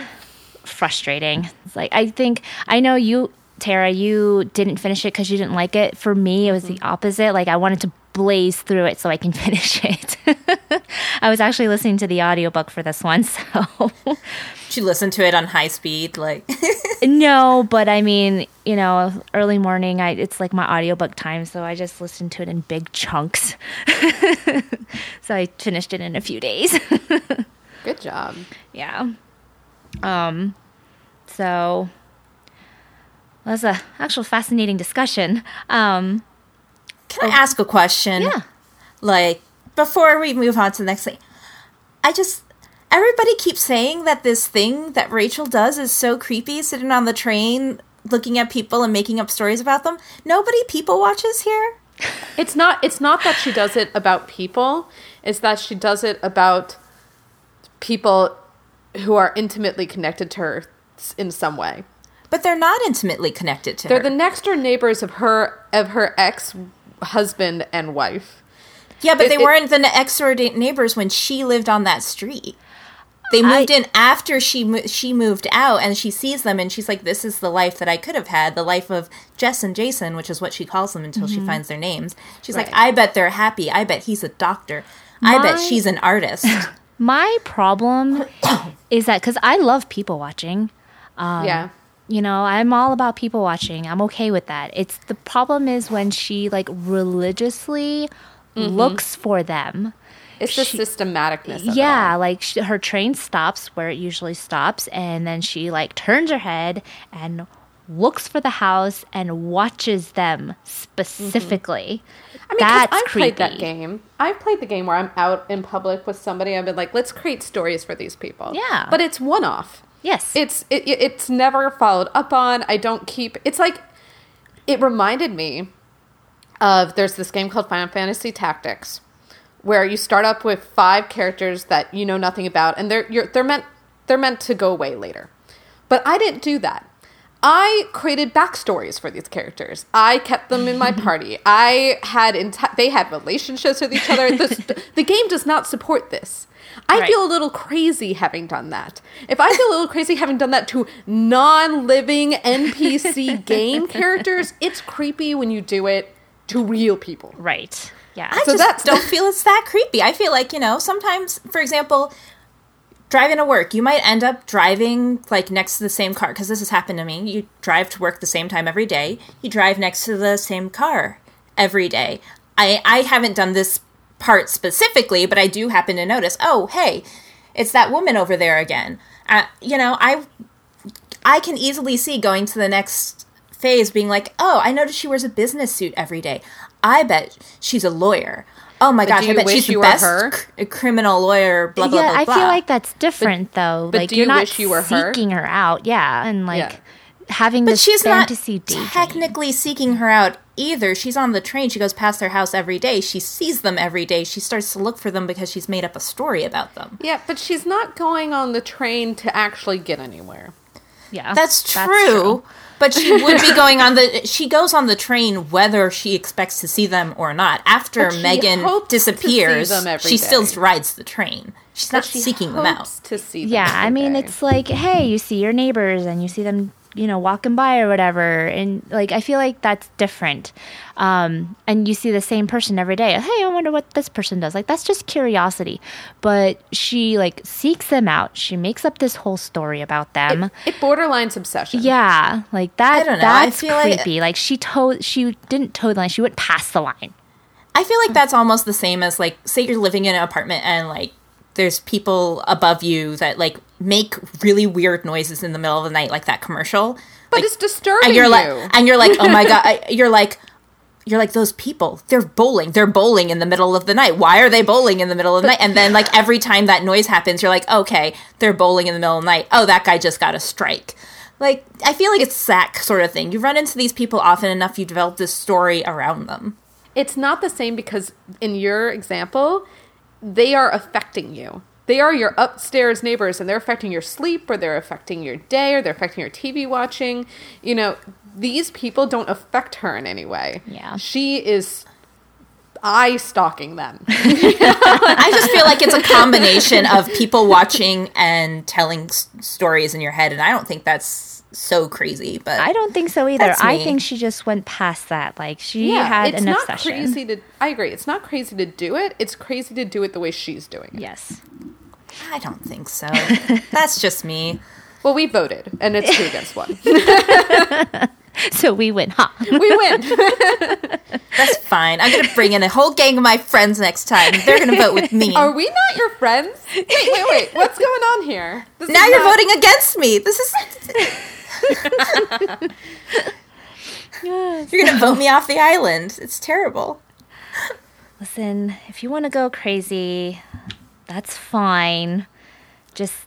[SPEAKER 2] frustrating. It's like I think I know you, Tara. You didn't finish it because you didn't like it. For me, it was the opposite. Like I wanted to blaze through it so I can finish it. I was actually listening to the audiobook for this one, so
[SPEAKER 1] She listened to it on high speed, like
[SPEAKER 2] no, but I mean, you know, early morning, I it's like my audiobook time, so I just listened to it in big chunks. so I finished it in a few days.
[SPEAKER 3] Good job.
[SPEAKER 2] yeah. Um so that's a actual fascinating discussion. Um
[SPEAKER 1] Can I ask a question?
[SPEAKER 2] yeah.
[SPEAKER 1] Like, before we move on to the next thing, I just. Everybody keeps saying that this thing that Rachel does is so creepy, sitting on the train, looking at people and making up stories about them. Nobody people watches here?
[SPEAKER 3] It's not. It's not that she does it about people. It's that she does it about people who are intimately connected to her in some way.
[SPEAKER 1] But they're not intimately connected to her.
[SPEAKER 3] They're the next door neighbors of her of her ex husband and wife.
[SPEAKER 1] yeah, but
[SPEAKER 3] it-
[SPEAKER 1] they
[SPEAKER 3] it-
[SPEAKER 1] weren't the next door neighbors when she lived on that street. They moved in after she mo- she moved out, and she sees them, and she's like, "This is the life that I could have had, the life of Jess and Jason, which is what she calls them until she mm-hmm. finds their names." She's like, "I bet they're happy. I bet he's a doctor. I bet she's an artist."
[SPEAKER 2] My problem is that cuz I love people watching.
[SPEAKER 3] Um, yeah.
[SPEAKER 2] You know, I'm all about people watching. I'm okay with that. It's the problem is when she like religiously mm-hmm. looks for them.
[SPEAKER 3] It's the systematicness. Of it
[SPEAKER 2] yeah, like sh her train stops where it usually stops, and then she like turns her head and looks for the house and watches them specifically. Mm-hmm.
[SPEAKER 3] I mean,
[SPEAKER 2] That's
[SPEAKER 3] I've played that game. I've played the game where I'm out in public with somebody. I've been like, let's create stories for these people.
[SPEAKER 2] Yeah.
[SPEAKER 3] but it's one off.
[SPEAKER 2] Yes.
[SPEAKER 3] It's it, it- it's never followed up on. I don't keep. It's like it reminded me of there's this game called Final Fantasy Tactics where you start up with five characters that you know nothing about and they're you're, they're meant they're meant to go away later. But I didn't do that. I created backstories for these characters. I kept them in my party. I had enti- they had relationships with each other. This, the game does not support this. I
[SPEAKER 2] Right.
[SPEAKER 3] feel a little crazy having done that. If I feel a little crazy having done that to non-living NPC game characters, it's creepy when you do it to real people.
[SPEAKER 2] right. Yeah.
[SPEAKER 1] I
[SPEAKER 3] So
[SPEAKER 1] just
[SPEAKER 3] that's-
[SPEAKER 1] don't feel it's that creepy. I feel like, you know, sometimes, for example, driving to work, you might end up driving like next to the same car because this has happened to me. You drive to work the same time every day. You drive next to the same car every day. I I haven't done this part specifically, but I do happen to notice, "Oh, hey, it's that woman over there again." Uh, you know, I I can easily see going to the next phase being like, "Oh, I noticed she wears a business suit every day. I bet she's a lawyer." Oh my gosh, I bet she's the best
[SPEAKER 3] her?
[SPEAKER 1] cr- criminal lawyer, blah blah
[SPEAKER 2] yeah,
[SPEAKER 1] blah
[SPEAKER 2] I
[SPEAKER 1] blah.
[SPEAKER 2] feel like that's different though.
[SPEAKER 3] but
[SPEAKER 2] like
[SPEAKER 3] do
[SPEAKER 2] you're
[SPEAKER 3] you
[SPEAKER 2] not
[SPEAKER 3] wish you were her?
[SPEAKER 2] seeking her? out. Yeah, and like
[SPEAKER 3] Yeah.
[SPEAKER 2] having
[SPEAKER 1] But
[SPEAKER 2] this
[SPEAKER 1] she's
[SPEAKER 2] fantasy
[SPEAKER 1] not
[SPEAKER 2] daydream.
[SPEAKER 1] technically seeking her out either. She's on the train. She goes past their house every day. She sees them every day. She starts to look for them because she's made up a story about them.
[SPEAKER 3] Yeah, but she's not going on the train to actually get anywhere.
[SPEAKER 2] Yeah,
[SPEAKER 1] That's true. But she would be going on the. She goes on the train whether she expects to see them or not. After Megan
[SPEAKER 3] hopes
[SPEAKER 1] disappears,
[SPEAKER 3] them every
[SPEAKER 1] she still rides the train. She's not
[SPEAKER 3] She
[SPEAKER 1] seeking them out.
[SPEAKER 3] To see them
[SPEAKER 2] Yeah, I mean,
[SPEAKER 3] day.
[SPEAKER 2] it's like, hey, you see your neighbors and you see them, you know, walking by or whatever, and like I feel like that's different. Um, and you see the same person every day. Hey, I wonder what this person does. Like that's just curiosity. But she like seeks them out. She makes up this whole story about them.
[SPEAKER 3] it borderlines obsession.
[SPEAKER 2] yeah, like that.
[SPEAKER 1] I don't know, I
[SPEAKER 2] That's
[SPEAKER 1] feel like-
[SPEAKER 2] creepy. Like, she told, she didn't toe the line. She went past the line.
[SPEAKER 1] I feel like that's almost the same as like say you're living in an apartment and like there's people above you that like make really weird noises in the middle of the night like that commercial.
[SPEAKER 3] but
[SPEAKER 1] Like,
[SPEAKER 3] it's disturbing
[SPEAKER 1] and you're
[SPEAKER 3] you.
[SPEAKER 1] like and you're like, "Oh my god." You're like you're like those people. They're bowling. They're bowling in the middle of the night. Why are they bowling in the middle of the night? And then like every time that noise happens, you're like, "Okay, they're bowling in the middle of the night. Oh, that guy just got a strike." Like I feel like it's that sort of thing. You run into these people often enough, you develop this story around them.
[SPEAKER 3] it's not the same because in your example, they are affecting you. They are your upstairs neighbors and they're affecting your sleep or they're affecting your day or they're affecting your TV watching. You know, these people don't affect her in any way.
[SPEAKER 2] Yeah.
[SPEAKER 3] She is eye stalking them.
[SPEAKER 1] I just feel like it's a combination of people watching and telling s- stories in your head, and I don't think that's so crazy. But
[SPEAKER 2] I don't think so either. I think she just went past that. Like she had
[SPEAKER 3] it's
[SPEAKER 2] an
[SPEAKER 3] not
[SPEAKER 2] obsession.
[SPEAKER 3] crazy to I agree. It's not crazy to do it. It's crazy to do it the way she's doing it.
[SPEAKER 2] Yes.
[SPEAKER 1] I don't think so. that's just me.
[SPEAKER 3] Well, we voted and it's two against one.
[SPEAKER 2] So we win, huh?
[SPEAKER 3] We win.
[SPEAKER 1] That's fine. I'm gonna bring in a whole gang of my friends next time. They're gonna vote with me.
[SPEAKER 3] Are we not your friends? Wait, wait, wait. What's going on here? This
[SPEAKER 1] now you're
[SPEAKER 3] not-
[SPEAKER 1] voting against me. This is. You're gonna vote me off the island. It's terrible.
[SPEAKER 2] Listen, if you want to go crazy, that's fine. Just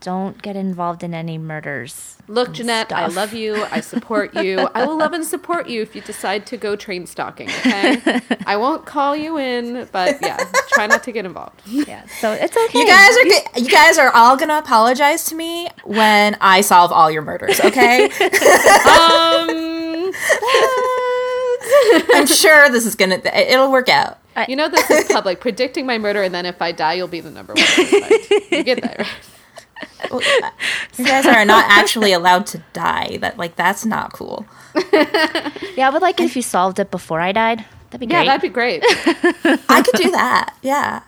[SPEAKER 2] don't get involved in any murders.
[SPEAKER 3] Look,
[SPEAKER 2] and
[SPEAKER 3] Jeanette, I love you. I support you. I will love and support you if you decide to go train stalking, okay? I won't call you in, but yeah, try not to get involved.
[SPEAKER 2] Yeah, so it's okay.
[SPEAKER 1] You guys are you guys are all gonna apologize to me when I solve all your murders. Okay.
[SPEAKER 3] Um,
[SPEAKER 1] I'm sure this is gonna. It'll work out.
[SPEAKER 3] You know this is public. Predicting my murder, and then if I die, you'll be the number one. You get that, right?
[SPEAKER 1] You guys are not actually allowed to die. That like that's not cool.
[SPEAKER 2] Yeah, I would like it if you solved it before I died. That'd be great.
[SPEAKER 3] Yeah,
[SPEAKER 2] great.
[SPEAKER 3] that'd be great.
[SPEAKER 1] I could do that. Yeah.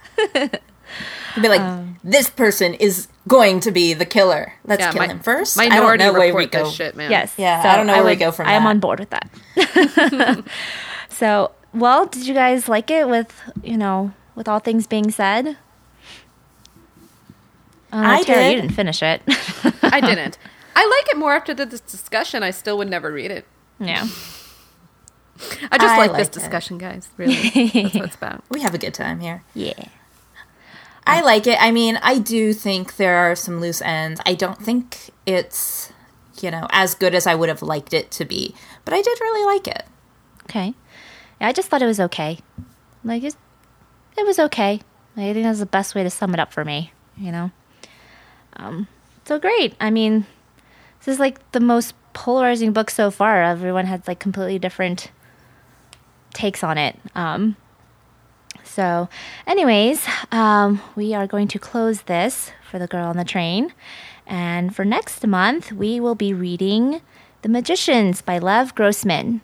[SPEAKER 1] You'd be like, um, this person is going to be the killer. Let's
[SPEAKER 3] Yeah,
[SPEAKER 1] kill
[SPEAKER 3] mi-
[SPEAKER 1] him first. I don't
[SPEAKER 3] Minority
[SPEAKER 1] know where
[SPEAKER 3] report
[SPEAKER 1] we go.
[SPEAKER 3] this shit, man.
[SPEAKER 2] yes.
[SPEAKER 1] Yeah, I don't know where we go from
[SPEAKER 2] I am
[SPEAKER 1] that.
[SPEAKER 2] on board with that. so, well, did you guys like it with, you know, with all things being said? Uh,
[SPEAKER 1] I
[SPEAKER 2] Tara,
[SPEAKER 1] did.
[SPEAKER 2] You didn't finish it.
[SPEAKER 3] I didn't. I like it more after this discussion. I still would never read it.
[SPEAKER 2] yeah.
[SPEAKER 3] I just
[SPEAKER 1] I
[SPEAKER 3] like this
[SPEAKER 1] liked it.
[SPEAKER 3] discussion, guys. Really, that's what it's about.
[SPEAKER 1] We have a good time here.
[SPEAKER 2] Yeah.
[SPEAKER 1] I like it. I mean, I do think there are some loose ends. I don't think it's, you know, as good as I would have liked it to be, but I did really like it.
[SPEAKER 2] Okay. I just thought it was okay. Like, it, it was okay. I think that's the best way to sum it up for me, you know? Um, so great. I mean, this is like the most polarizing book so far. Everyone had like completely different takes on it. Um, so, anyways, um, we are going to close this for the girl on the train. And for next month, we will be reading The Magicians by Lev Grossman.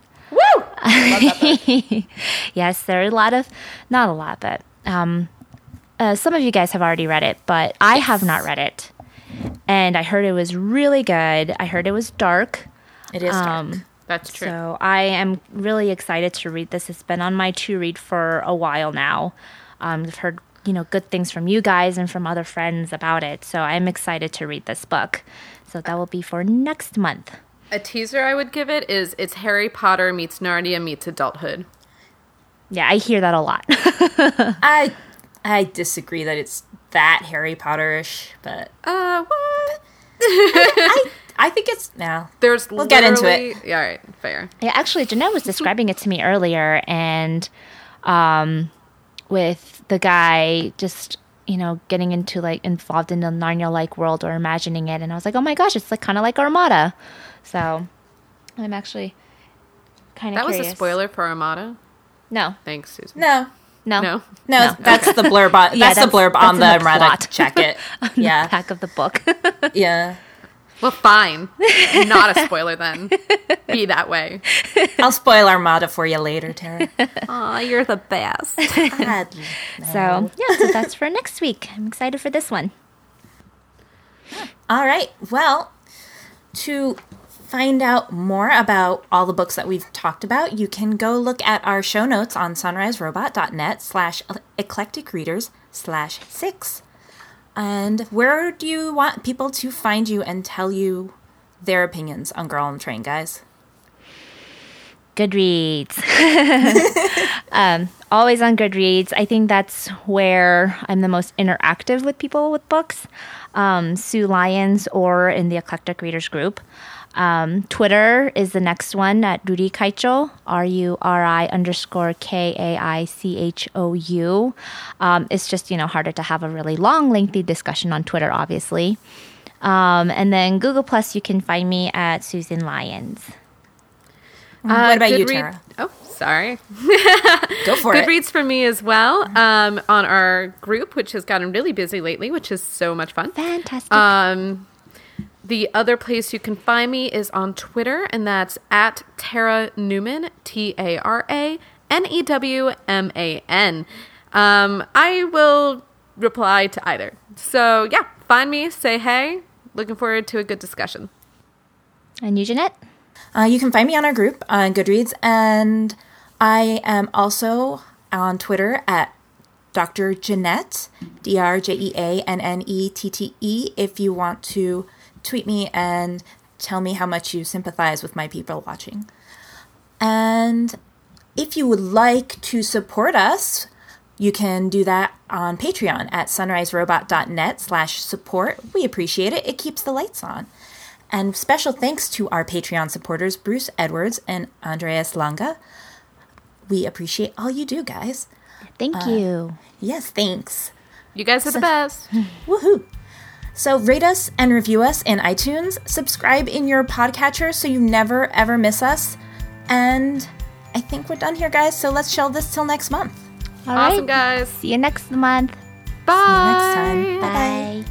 [SPEAKER 2] yes, there are a lot of, not a lot, but um, uh, some of you guys have already read it, but I have not read it. And I heard it was really good. I heard it was dark.
[SPEAKER 1] It is dark.
[SPEAKER 2] Um,
[SPEAKER 3] That's true.
[SPEAKER 2] So I am really excited to read this. It's been on my to read for a while now. Um, I've heard you know good things from you guys and from other friends about it. So I'm excited to read this book. So that will be for next month.
[SPEAKER 3] A teaser I would give it is it's Harry Potter meets Narnia meets adulthood.
[SPEAKER 2] Yeah, I hear that a lot.
[SPEAKER 1] I I disagree that it's that Harry Potterish, but
[SPEAKER 3] Uh, what?
[SPEAKER 1] I I think it's now.
[SPEAKER 3] There's
[SPEAKER 1] We'll get into
[SPEAKER 3] it. Yeah, all right, fair.
[SPEAKER 2] Yeah, actually, Jeanette was describing it to me earlier, and um, with the guy just you know getting into like involved in the Narnia like world or imagining it, and I was like, oh my gosh, it's like kind of like Armada. So I'm actually kind of
[SPEAKER 3] That was a spoiler for Armada.
[SPEAKER 2] No,
[SPEAKER 3] Thanks, Susan.
[SPEAKER 1] No.
[SPEAKER 2] no,
[SPEAKER 3] No.
[SPEAKER 1] No, that's the blurb on
[SPEAKER 2] Yeah,
[SPEAKER 1] that's, the
[SPEAKER 2] that's-
[SPEAKER 1] blurb
[SPEAKER 2] that's
[SPEAKER 1] on the
[SPEAKER 2] the
[SPEAKER 1] Rada
[SPEAKER 2] plot.
[SPEAKER 1] jacket. Yeah.
[SPEAKER 2] back of the book.
[SPEAKER 1] Yeah.
[SPEAKER 3] Well, fine. Not a spoiler then. Be that way.
[SPEAKER 1] I'll spoil Armada for you later, Tara.
[SPEAKER 3] Aw, you're the best.
[SPEAKER 2] so yeah, so that's for next week. I'm excited for this one.
[SPEAKER 1] All right. Well, to find out more about all the books that we've talked about, you can go look at our show notes on sunriserobot.net slash eclectic readers slash six. And where do you want people to find you and tell you their opinions on Girl on the Train, guys?
[SPEAKER 2] Goodreads. um, always on Goodreads. I think that's where I'm the most interactive with people with books. Um, Sue Lyons or in the Eclectic Readers group. Um, Twitter is the next one at Ruri Kaicho, R U R I underscore K A I C H O U. Um, it's just, you know, harder to have a really long, lengthy discussion on Twitter, obviously. Um, and then Google Plus, you can find me at Susan Lyons.
[SPEAKER 1] what about you,
[SPEAKER 3] Goodread-
[SPEAKER 1] Tara?
[SPEAKER 3] Oh, sorry.
[SPEAKER 1] Go for it.
[SPEAKER 3] Goodreads for me as well. Um, on our group, which has gotten really busy lately, which is so much fun.
[SPEAKER 2] Fantastic.
[SPEAKER 3] Um, the other place you can find me is on Twitter, and that's at Tara Newman, T A R A N E W M A N. Um, will reply to either. So, yeah, find me, say hey. Looking forward to a good discussion.
[SPEAKER 2] and you, Jeanette?
[SPEAKER 1] Uh, you can find me on our group on Goodreads, and I am also on Twitter at Dr. Jeanette, D R J E A N N E T T E, if you want to tweet me and tell me how much you sympathize with my people watching. And if you would like to support us, you can do that on Patreon at sunriserobot.net slash support. We appreciate it. It keeps the lights on. And special thanks to our Patreon supporters, Bruce Edwards and Andreas Langa. We appreciate all you do, guys.
[SPEAKER 2] Thank uh, you.
[SPEAKER 1] Yes, thanks.
[SPEAKER 3] You guys are the best.
[SPEAKER 1] Woohoo! So rate us and review us in iTunes. Subscribe in your podcatcher so you never ever miss us. And I think we're done here, guys. So let's shelve this till next month.
[SPEAKER 2] All right.
[SPEAKER 3] Awesome, guys.
[SPEAKER 2] See you next month.
[SPEAKER 3] Bye.
[SPEAKER 1] next time. Bye.
[SPEAKER 2] Bye.